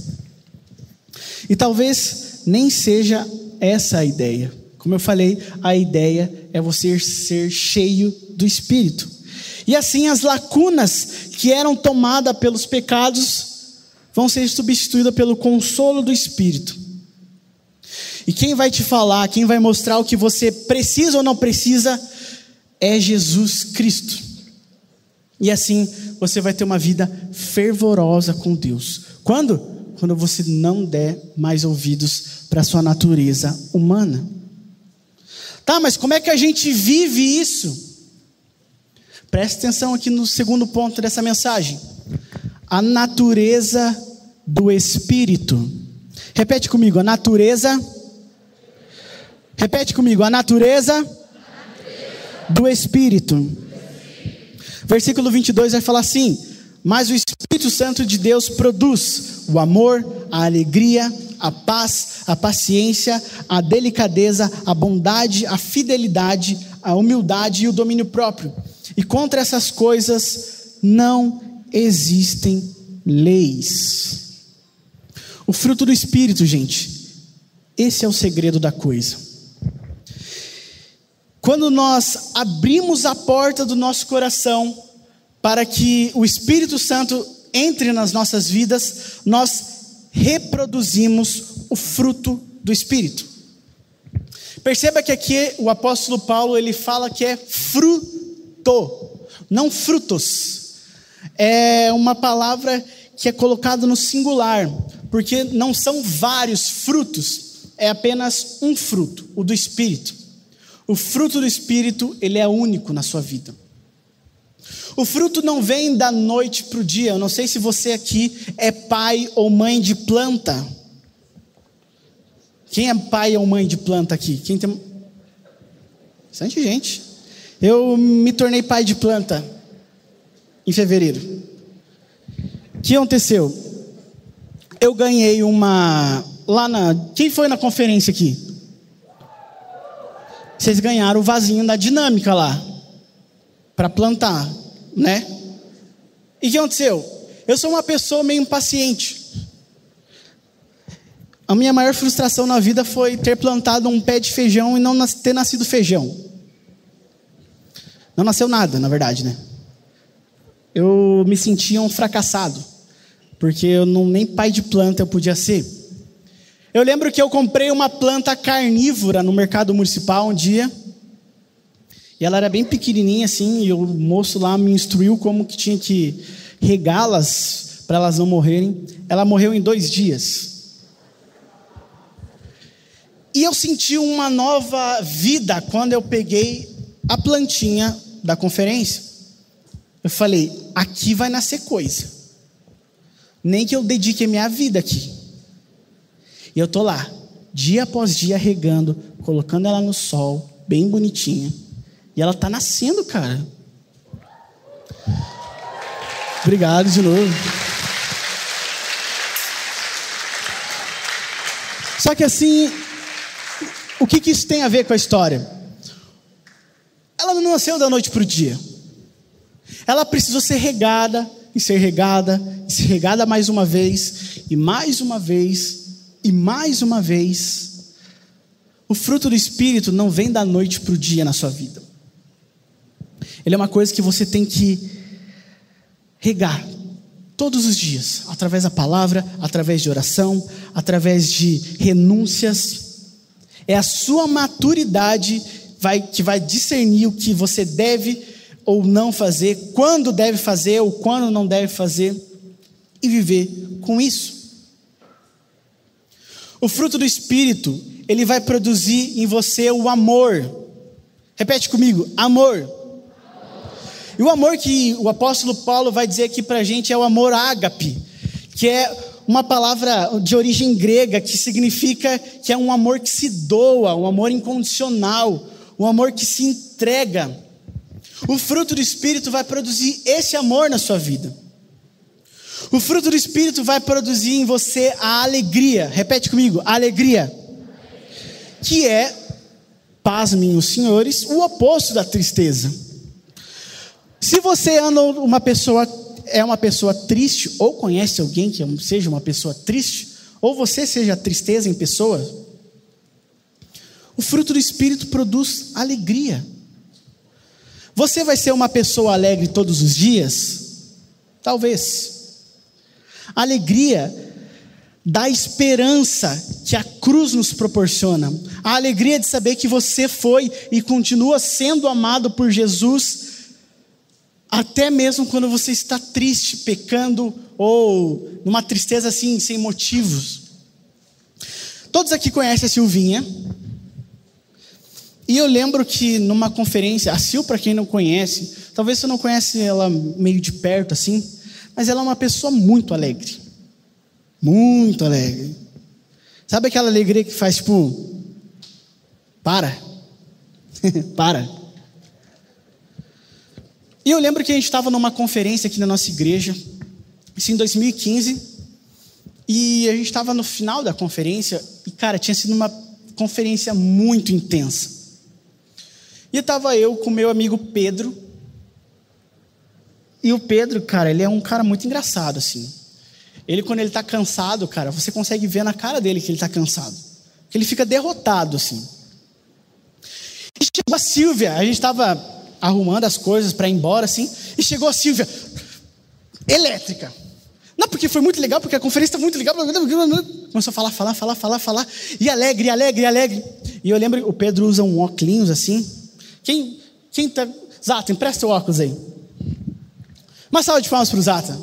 E talvez nem seja essa a ideia. Como eu falei, a ideia é você ser cheio do Espírito. E assim as lacunas que eram tomadas pelos pecados vão ser substituídas pelo consolo do Espírito. E quem vai te falar, quem vai mostrar o que você precisa ou não precisa, é Jesus Cristo. E assim você vai ter uma vida fervorosa com Deus. Quando? Quando você não der mais ouvidos para a sua natureza humana. Tá, mas como é que a gente vive isso? Preste atenção aqui no segundo ponto dessa mensagem a natureza do Espírito. Repete comigo, a natureza. Repete comigo, a natureza, do Espírito. Versículo 22 vai falar assim: Mas o Espírito Santo de Deus produz o amor, a alegria, a paz, a paciência, a delicadeza, a bondade, a fidelidade, a humildade e o domínio próprio. E contra essas coisas não existem leis. O fruto do Espírito, gente, esse é o segredo da coisa. Quando nós abrimos a porta do nosso coração para que o Espírito Santo entre nas nossas vidas, nós reproduzimos o fruto do Espírito. Perceba que aqui o apóstolo Paulo ele fala que é fruto, não frutos é uma palavra que é colocada no singular, porque não são vários frutos, é apenas um fruto, o do Espírito. O fruto do Espírito, ele é único na sua vida. O fruto não vem da noite para o dia. Eu não sei se você aqui é pai ou mãe de planta. Quem é pai ou mãe de planta aqui? Quem tem. Bastante gente. Eu me tornei pai de planta em fevereiro. O que aconteceu? Eu ganhei uma. Lá na. Quem foi na conferência aqui? Vocês ganharam o vasinho da dinâmica lá. Para plantar, né? E o que aconteceu? Eu sou uma pessoa meio impaciente. A minha maior frustração na vida foi ter plantado um pé de feijão e não ter nascido feijão. Não nasceu nada, na verdade, né? Eu me sentia um fracassado. porque eu não nem pai de planta eu podia ser. Eu lembro que eu comprei uma planta carnívora no mercado municipal um dia. E ela era bem pequenininha assim, e o moço lá me instruiu como que tinha que regá-las para elas não morrerem. Ela morreu em dois dias. E eu senti uma nova vida quando eu peguei a plantinha da conferência. Eu falei: aqui vai nascer coisa. Nem que eu dedique a minha vida aqui. E eu tô lá, dia após dia regando, colocando ela no sol, bem bonitinha. E ela tá nascendo, cara. Obrigado de novo. Só que assim, o que, que isso tem a ver com a história? Ela não nasceu da noite para o dia. Ela precisou ser regada, e ser regada, e ser regada mais uma vez, e mais uma vez, e mais uma vez. O fruto do Espírito não vem da noite para o dia na sua vida. Ele é uma coisa que você tem que regar todos os dias, através da palavra, através de oração, através de renúncias, é a sua maturidade vai, que vai discernir o que você deve ou não fazer, quando deve fazer ou quando não deve fazer, e viver com isso. O fruto do Espírito, ele vai produzir em você o amor. Repete comigo: amor. E o amor que o apóstolo Paulo vai dizer aqui para a gente é o amor ágape, que é uma palavra de origem grega que significa que é um amor que se doa, um amor incondicional, um amor que se entrega. O fruto do Espírito vai produzir esse amor na sua vida. O fruto do Espírito vai produzir em você a alegria. Repete comigo: alegria. Que é, pasmem os senhores, o oposto da tristeza. Se você anda uma pessoa é uma pessoa triste, ou conhece alguém que seja uma pessoa triste, ou você seja tristeza em pessoa, o fruto do Espírito produz alegria. Você vai ser uma pessoa alegre todos os dias? Talvez. Alegria da esperança que a cruz nos proporciona. A alegria de saber que você foi e continua sendo amado por Jesus até mesmo quando você está triste, pecando ou numa tristeza assim, sem motivos. Todos aqui conhecem a Silvinha. E eu lembro que numa conferência, a Sil, para quem não conhece, talvez você não conhece ela meio de perto assim, mas ela é uma pessoa muito alegre. Muito alegre. Sabe aquela alegria que faz tipo, para, para. E eu lembro que a gente estava numa conferência aqui na nossa igreja, isso em 2015, e a gente estava no final da conferência, e cara, tinha sido uma conferência muito intensa. E estava eu com meu amigo Pedro, e o Pedro, cara, ele é um cara muito engraçado, assim. Ele, quando ele está cansado, cara, você consegue ver na cara dele que ele está cansado. Que ele fica derrotado, assim. E chegou a Silvia, a gente estava arrumando as coisas para ir embora, assim, e chegou a Silvia, elétrica. Não, porque foi muito legal, porque a conferência está muito legal. Começou a falar, falar, falar, falar, falar. E alegre, alegre, alegre. E eu lembro, o Pedro usa um óculos assim. Quem, quem tá. Zata, empresta o óculos aí. Uma salva de palmas para o Zata.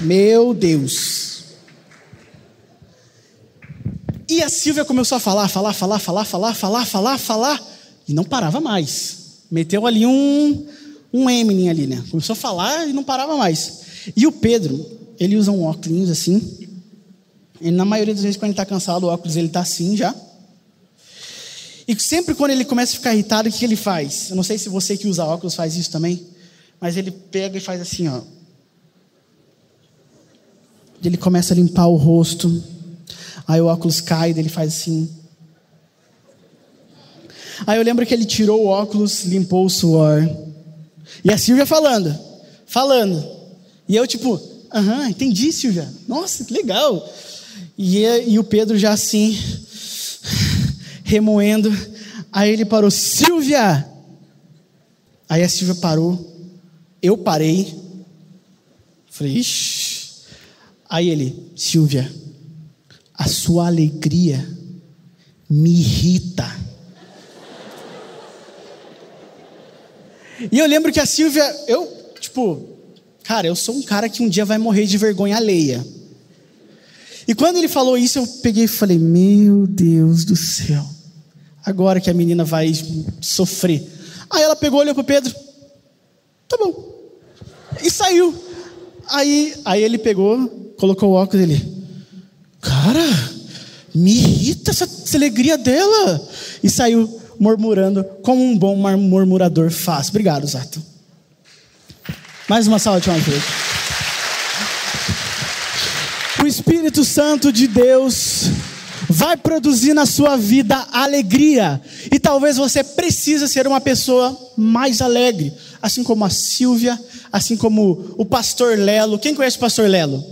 Meu Deus. E a Silvia começou a falar, falar, falar, falar, falar, falar, falar, falar, e não parava mais. Meteu ali um, um Eminem ali, né? Começou a falar e não parava mais. E o Pedro, ele usa um óculos assim. E na maioria das vezes, quando ele está cansado, o óculos ele está assim já. E sempre quando ele começa a ficar irritado, o que ele faz? Eu não sei se você que usa óculos faz isso também, mas ele pega e faz assim, ó. Ele começa a limpar o rosto Aí o óculos cai, ele faz assim. Aí eu lembro que ele tirou o óculos, limpou o suor. E a Silvia falando, falando. E eu tipo, aham, entendi, Silvia. Nossa, que legal. E, e o Pedro já assim, remoendo Aí ele parou, Silvia! Aí a Silvia parou, eu parei. Falei, ixi. Aí ele, Silvia, a sua alegria me irrita. E eu lembro que a Silvia, eu, tipo, cara, eu sou um cara que um dia vai morrer de vergonha alheia. E quando ele falou isso, eu peguei e falei: Meu Deus do céu, agora que a menina vai sofrer. Aí ela pegou, olhou para Pedro: Tá bom. E saiu. Aí, aí ele pegou, colocou o óculos dele: Cara, me irrita essa, alegria dela. E saiu murmurando, como um bom murmurador faz. Obrigado, Zato. Mais uma salva de. O Espírito Santo de Deus vai produzir na sua vida alegria. E talvez você precise ser uma pessoa mais alegre, assim como a Silvia, assim como o pastor Lelo. Quem conhece o pastor Lelo?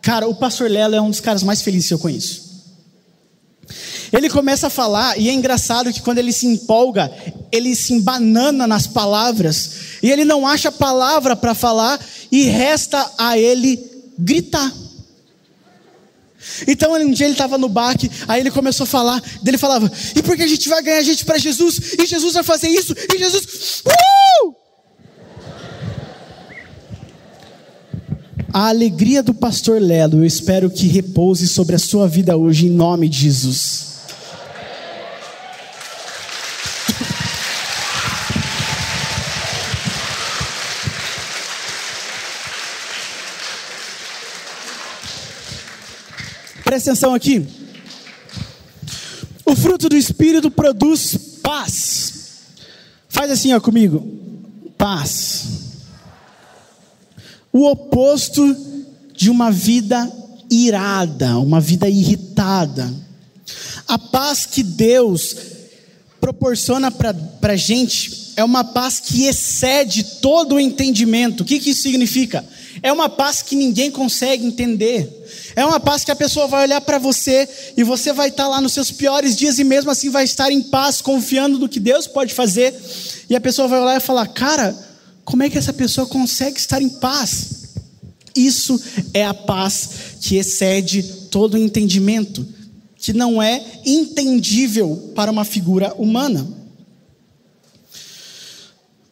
Cara, o pastor Lelo é um dos caras mais felizes que eu conheço. Ele começa a falar, e é engraçado que quando ele se empolga, ele se embanana nas palavras, e ele não acha palavra para falar, e resta a ele gritar. Então um dia ele estava no baque, aí ele começou a falar, ele falava, e porque a gente vai ganhar gente para Jesus, e Jesus vai fazer isso, e Jesus. Uh! A alegria do pastor Lelo, eu espero que repouse sobre a sua vida hoje, em nome de Jesus. Presta atenção aqui. O fruto do Espírito produz paz. Faz assim ó, comigo. Paz. O oposto de uma vida irada, uma vida irritada. A paz que Deus proporciona para a gente é uma paz que excede todo o entendimento. O que, que isso significa? É uma paz que ninguém consegue entender. É uma paz que a pessoa vai olhar para você e você vai estar tá lá nos seus piores dias e mesmo assim vai estar em paz, confiando no que Deus pode fazer. E a pessoa vai olhar e falar: Cara, como é que essa pessoa consegue estar em paz? Isso é a paz que excede todo o entendimento, que não é entendível para uma figura humana.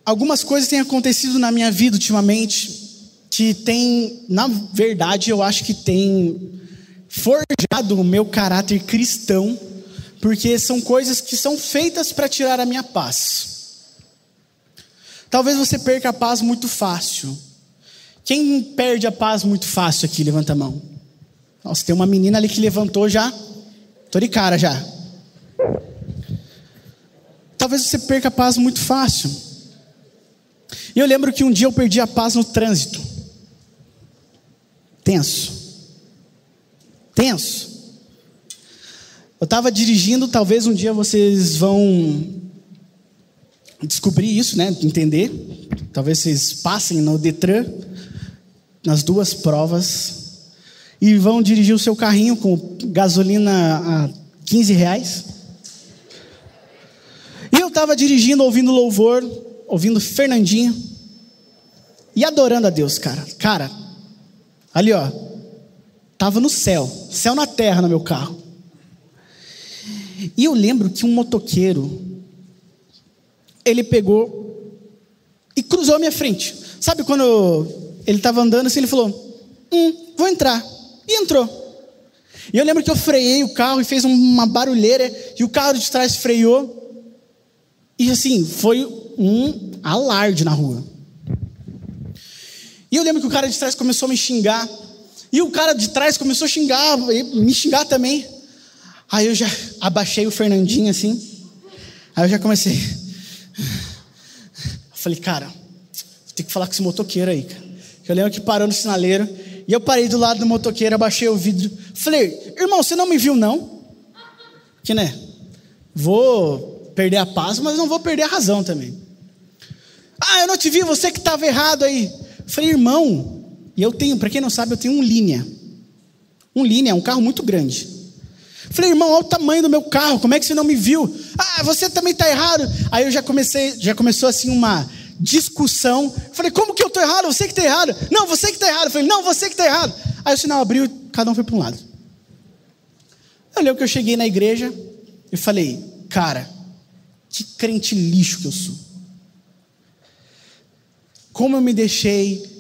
Algumas coisas têm acontecido na minha vida ultimamente que tem, na verdade, eu acho que tem forjado o meu caráter cristão, porque são coisas que são feitas para tirar a minha paz. Talvez você perca a paz muito fácil. Quem perde a paz muito fácil aqui? Levanta a mão. Nossa, tem uma menina ali que levantou já. Tô de cara já. Talvez você perca a paz muito fácil. E eu lembro que um dia eu perdi a paz no trânsito. Tenso. Tenso. Eu estava dirigindo, talvez um dia vocês vão descobrir isso, né? Entender. Talvez vocês passem no Detran, nas duas provas, e vão dirigir o seu carrinho com gasolina a 15 reais. E eu estava dirigindo, ouvindo louvor, ouvindo Fernandinho, e adorando a Deus, cara. Cara, Ali, ó. Tava no céu, céu na terra no meu carro. E eu lembro que um motoqueiro ele pegou e cruzou a minha frente. Sabe quando ele estava andando assim, ele falou: "Hum, vou entrar". E entrou. E eu lembro que eu freiei o carro e fez uma barulheira e o carro de trás freou. E assim, foi um alarde na rua. E eu lembro que o cara de trás começou a me xingar. E o cara de trás começou a xingar, me xingar também. Aí eu já abaixei o Fernandinho assim. Aí eu já comecei. Eu falei, cara, vou ter que falar com esse motoqueiro aí, cara. Eu lembro que parou no sinaleiro. E eu parei do lado do motoqueiro, abaixei o vidro. Falei, irmão, você não me viu não? Que né? Vou perder a paz, mas não vou perder a razão também. Ah, eu não te vi, você que estava errado aí. Falei, irmão, e eu tenho, para quem não sabe, eu tenho um linha. Um linha um carro muito grande. Falei, irmão, olha o tamanho do meu carro, como é que você não me viu? Ah, você também está errado. Aí eu já comecei, já começou assim uma discussão. falei, como que eu estou errado? Você que está errado. Não, você que está errado. Eu falei, não, você que está errado. Aí o sinal abriu cada um foi para um lado. Eu lembro que eu cheguei na igreja e falei, cara, que crente lixo que eu sou. Como eu me deixei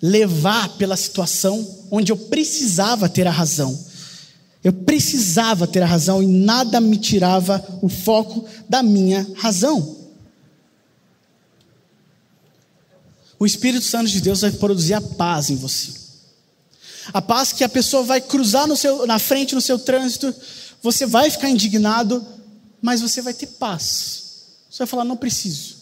levar pela situação onde eu precisava ter a razão. Eu precisava ter a razão e nada me tirava o foco da minha razão. O Espírito Santo de Deus vai produzir a paz em você. A paz que a pessoa vai cruzar seu, na frente no seu trânsito, você vai ficar indignado, mas você vai ter paz. Você vai falar: não preciso.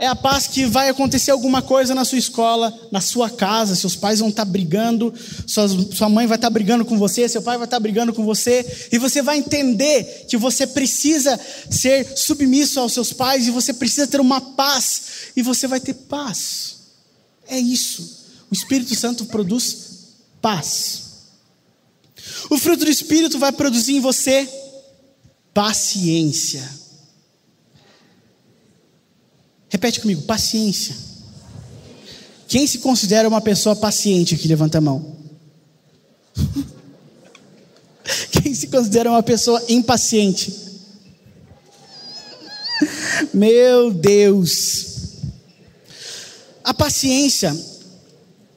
É a paz que vai acontecer alguma coisa na sua escola, na sua casa, seus pais vão estar brigando, sua mãe vai estar brigando com você, seu pai vai estar brigando com você, e você vai entender que você precisa ser submisso aos seus pais, e você precisa ter uma paz, e você vai ter paz. É isso. O Espírito Santo produz paz. O fruto do Espírito vai produzir em você paciência. Repete comigo: paciência. Quem se considera uma pessoa paciente aqui? Levanta a mão. Quem se considera uma pessoa impaciente? Meu Deus. A paciência,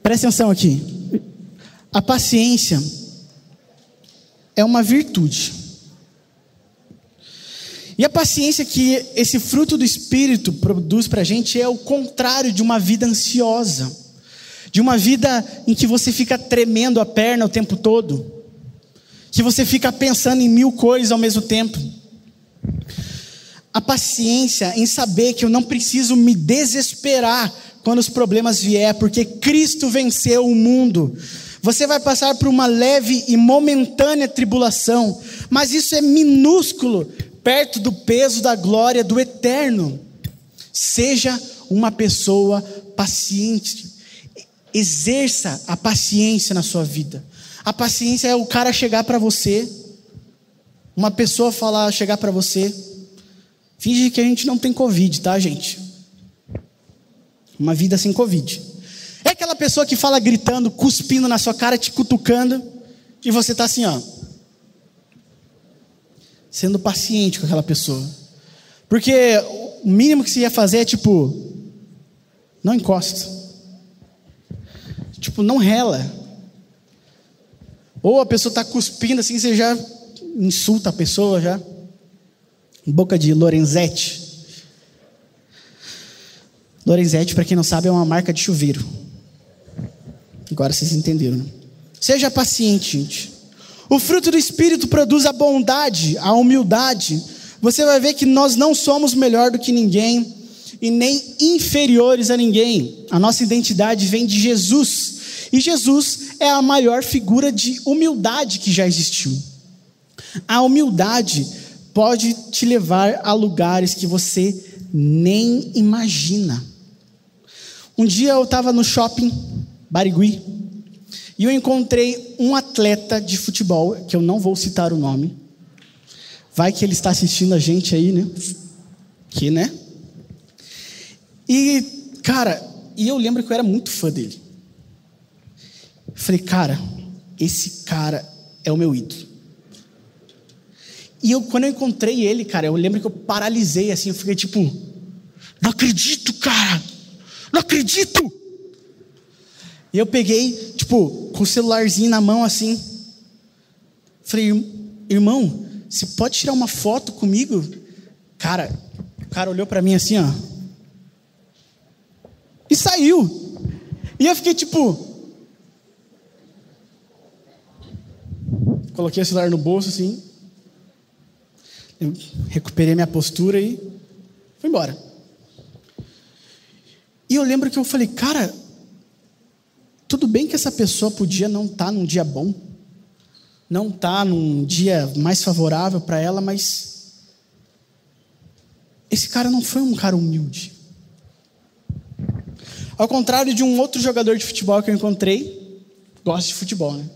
presta atenção aqui. A paciência é uma virtude. E a paciência que esse fruto do Espírito produz para a gente é o contrário de uma vida ansiosa, de uma vida em que você fica tremendo a perna o tempo todo, que você fica pensando em mil coisas ao mesmo tempo. A paciência em saber que eu não preciso me desesperar quando os problemas vier, porque Cristo venceu o mundo. Você vai passar por uma leve e momentânea tribulação, mas isso é minúsculo perto do peso da glória do eterno. Seja uma pessoa paciente. Exerça a paciência na sua vida. A paciência é o cara chegar para você, uma pessoa falar, chegar para você. Finge que a gente não tem Covid, tá, gente? Uma vida sem Covid. É aquela pessoa que fala gritando, cuspindo na sua cara, te cutucando, e você tá assim, ó sendo paciente com aquela pessoa. Porque o mínimo que você ia fazer é tipo, não encosta. Tipo, não rela. Ou a pessoa está cuspindo assim, você já insulta a pessoa já. Boca de Lorenzetti. Lorenzetti, para quem não sabe, é uma marca de chuveiro. Agora vocês entenderam. Né? Seja paciente, gente. O fruto do Espírito produz a bondade, a humildade. Você vai ver que nós não somos melhor do que ninguém e nem inferiores a ninguém. A nossa identidade vem de Jesus. E Jesus é a maior figura de humildade que já existiu. A humildade pode te levar a lugares que você nem imagina. Um dia eu estava no shopping Barigui e eu encontrei um atleta de futebol, que eu não vou citar o nome. Vai que ele está assistindo a gente aí, né? Que, né? E, cara, e eu lembro que eu era muito fã dele. Falei, cara, esse cara é o meu ídolo. E eu, quando eu encontrei ele, cara, eu lembro que eu paralisei assim, eu fiquei tipo, não acredito, cara, não acredito. E eu peguei, tipo, com o celularzinho na mão assim. Falei, irmão, você pode tirar uma foto comigo? Cara, o cara olhou para mim assim, ó. E saiu. E eu fiquei tipo. Coloquei o celular no bolso assim. recuperei minha postura e fui embora. E eu lembro que eu falei, cara, tudo bem que essa pessoa podia não estar tá num dia bom, não estar tá num dia mais favorável para ela, mas esse cara não foi um cara humilde. Ao contrário de um outro jogador de futebol que eu encontrei, gosta de futebol, né?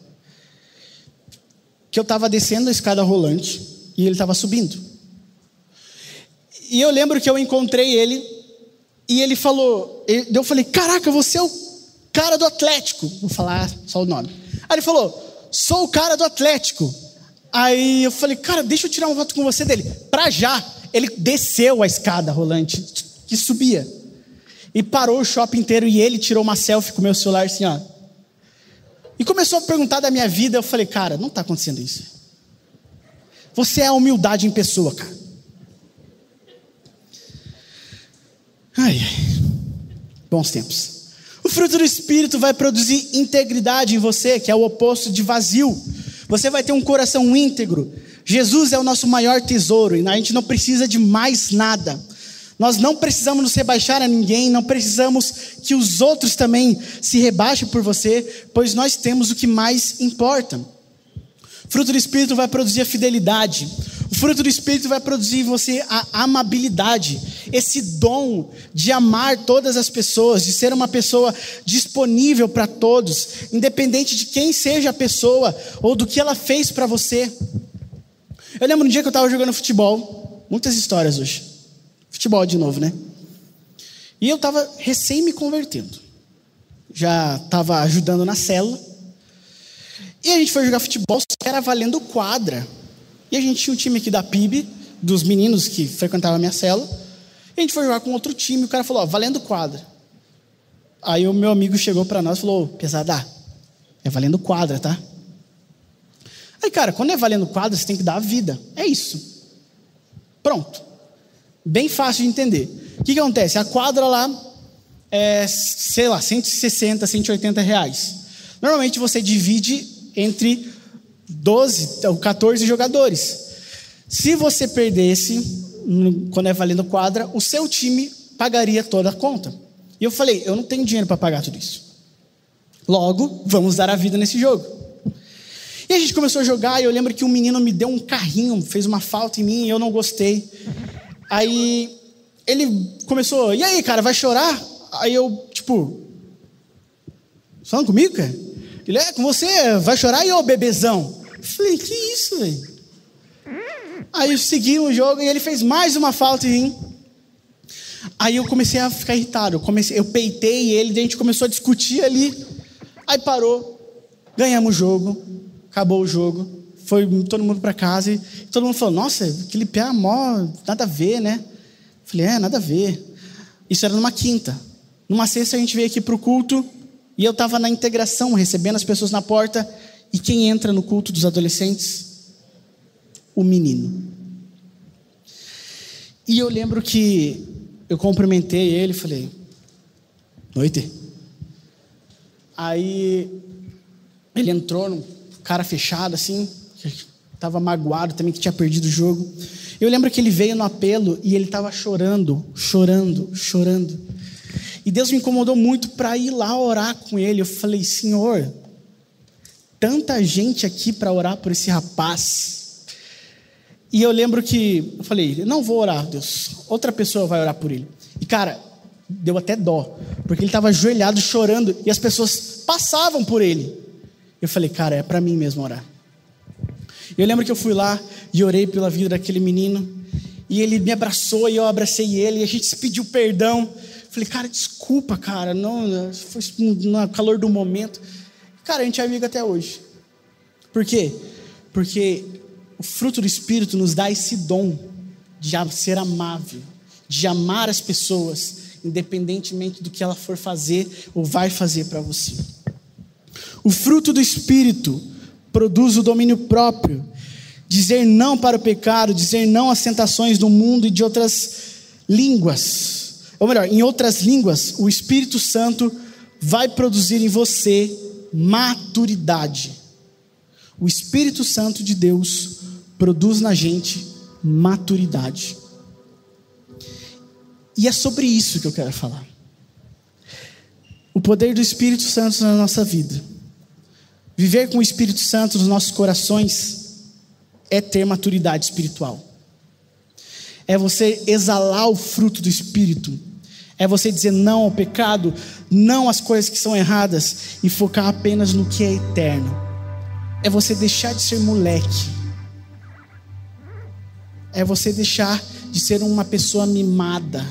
Que eu estava descendo a escada rolante e ele estava subindo. E eu lembro que eu encontrei ele e ele falou, eu falei, caraca, você é o cara do Atlético. Vou falar só o nome. Aí ele falou, sou o cara do Atlético. Aí eu falei, cara, deixa eu tirar uma foto com você dele. Pra já, ele desceu a escada rolante que subia. E parou o shopping inteiro e ele tirou uma selfie com o meu celular assim, ó. E começou a perguntar da minha vida. Eu falei, cara, não está acontecendo isso. Você é a humildade em pessoa, cara. Ai, ai. Bons tempos. O fruto do Espírito vai produzir integridade em você, que é o oposto de vazio. Você vai ter um coração íntegro. Jesus é o nosso maior tesouro e a gente não precisa de mais nada. Nós não precisamos nos rebaixar a ninguém, não precisamos que os outros também se rebaixem por você, pois nós temos o que mais importa. Fruto do Espírito vai produzir a fidelidade. O fruto do Espírito vai produzir em você a amabilidade, esse dom de amar todas as pessoas, de ser uma pessoa disponível para todos, independente de quem seja a pessoa ou do que ela fez para você. Eu lembro um dia que eu estava jogando futebol, muitas histórias hoje. Futebol de novo, né? E eu estava recém me convertendo. Já estava ajudando na célula. E a gente foi jogar futebol, era valendo quadra. A gente tinha um time aqui da PIB, dos meninos que frequentavam a minha célula. E a gente foi jogar com outro time, o cara falou, ó, valendo quadra. Aí o meu amigo chegou para nós e falou, pesada, é valendo quadra, tá? Aí, cara, quando é valendo quadra, você tem que dar a vida. É isso. Pronto. Bem fácil de entender. O que, que acontece? A quadra lá é, sei lá, 160, 180 reais. Normalmente você divide entre 12 ou 14 jogadores. Se você perdesse, quando é valendo quadra, o seu time pagaria toda a conta. E eu falei, eu não tenho dinheiro para pagar tudo isso. Logo, vamos dar a vida nesse jogo. E a gente começou a jogar, e eu lembro que um menino me deu um carrinho, fez uma falta em mim, e eu não gostei. Aí ele começou, e aí, cara, vai chorar? Aí eu, tipo, falando comigo, cara? Ele é com você, vai chorar e ô bebezão? Eu falei, que isso, velho? Aí eu segui o jogo e ele fez mais uma falta em mim. Aí eu comecei a ficar irritado. Eu, comecei, eu peitei ele, a gente começou a discutir ali. Aí parou, ganhamos o jogo, acabou o jogo. Foi todo mundo para casa e todo mundo falou: Nossa, aquele pé mó, nada a ver, né? Eu falei: É, nada a ver. Isso era numa quinta. Numa sexta a gente veio aqui para o culto e eu estava na integração, recebendo as pessoas na porta. E quem entra no culto dos adolescentes? O menino. E eu lembro que eu cumprimentei ele, falei: Noite. Aí ele entrou, num cara fechado assim, estava magoado também, que tinha perdido o jogo. Eu lembro que ele veio no apelo e ele estava chorando, chorando, chorando. E Deus me incomodou muito para ir lá orar com ele. Eu falei, Senhor, tanta gente aqui para orar por esse rapaz. E eu lembro que eu falei, não vou orar, Deus. Outra pessoa vai orar por ele. E cara, deu até dó, porque ele estava ajoelhado chorando e as pessoas passavam por ele. Eu falei, cara, é para mim mesmo orar. Eu lembro que eu fui lá e orei pela vida daquele menino. E ele me abraçou e eu abracei ele. E a gente se pediu perdão. Falei, cara, desculpa, cara, não, foi no calor do momento. Cara, a gente é amigo até hoje. Por quê? Porque o fruto do Espírito nos dá esse dom de ser amável, de amar as pessoas, independentemente do que ela for fazer ou vai fazer para você. O fruto do Espírito produz o domínio próprio, dizer não para o pecado, dizer não às tentações do mundo e de outras línguas ou melhor, em outras línguas, o Espírito Santo vai produzir em você maturidade. O Espírito Santo de Deus produz na gente maturidade. E é sobre isso que eu quero falar. O poder do Espírito Santo na nossa vida. Viver com o Espírito Santo nos nossos corações é ter maturidade espiritual é você exalar o fruto do Espírito, é você dizer não ao pecado, não às coisas que são erradas e focar apenas no que é eterno. É você deixar de ser moleque, é você deixar de ser uma pessoa mimada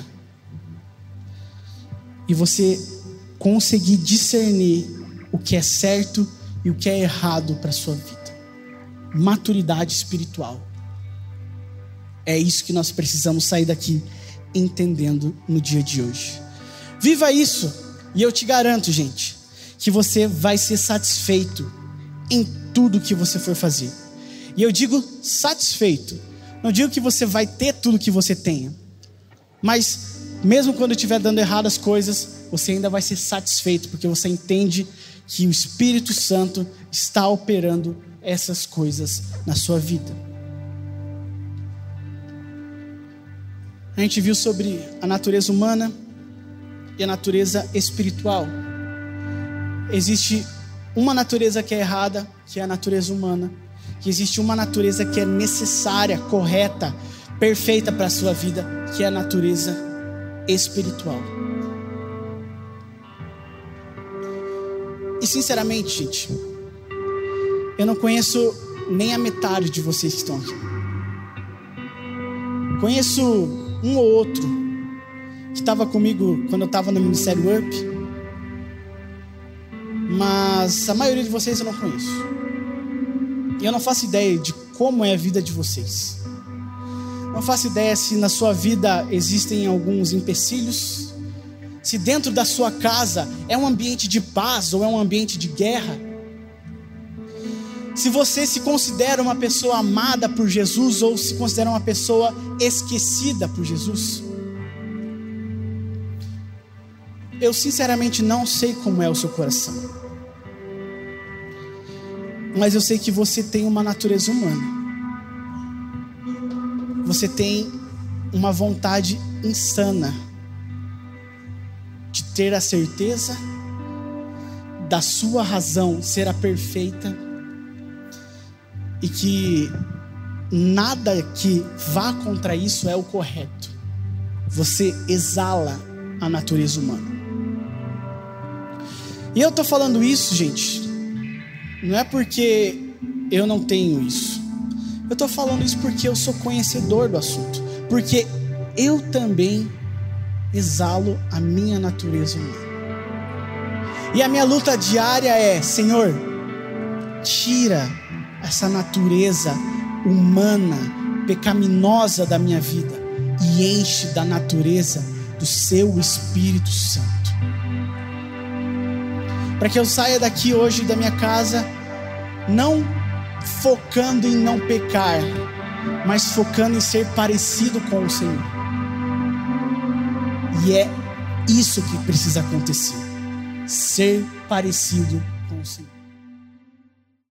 e você conseguir discernir o que é certo e o que é errado para a sua vida. Maturidade espiritual. É isso que nós precisamos sair daqui entendendo no dia de hoje. Viva isso, e eu te garanto, gente, que você vai ser satisfeito em tudo que você for fazer. E eu digo satisfeito, não digo que você vai ter tudo que você tenha, mas mesmo quando estiver dando errado as coisas, você ainda vai ser satisfeito, porque você entende que o Espírito Santo está operando essas coisas na sua vida. A gente viu sobre a natureza humana e a natureza espiritual. Existe uma natureza que é errada, que é a natureza humana, existe uma natureza que é necessária, correta, perfeita para a sua vida, que é a natureza espiritual. E sinceramente, gente, eu não conheço nem a metade de vocês que estão aqui. Conheço um ou outro que estava comigo quando eu estava no Ministério UP, mas a maioria de vocês eu não conheço. E eu não faço ideia de como é a vida de vocês. Não faço ideia se na sua vida existem alguns empecilhos, se dentro da sua casa é um ambiente de paz ou é um ambiente de guerra. Se você se considera uma pessoa amada por Jesus ou se considera uma pessoa esquecida por Jesus. Eu sinceramente não sei como é o seu coração. Mas eu sei que você tem uma natureza humana. Você tem uma vontade insana de ter a certeza da sua razão ser a perfeita e que nada que vá contra isso é o correto. Você exala a natureza humana. E eu estou falando isso, gente, não é porque eu não tenho isso. Eu estou falando isso porque eu sou conhecedor do assunto. Porque eu também exalo a minha natureza humana. E a minha luta diária é: Senhor, tira essa natureza humana, pecaminosa da minha vida e enche da natureza do seu Espírito Santo. Para que eu saia daqui hoje da minha casa, não focando em não pecar, mas focando em ser parecido com o Senhor. E é isso que precisa acontecer: ser parecido com o Senhor.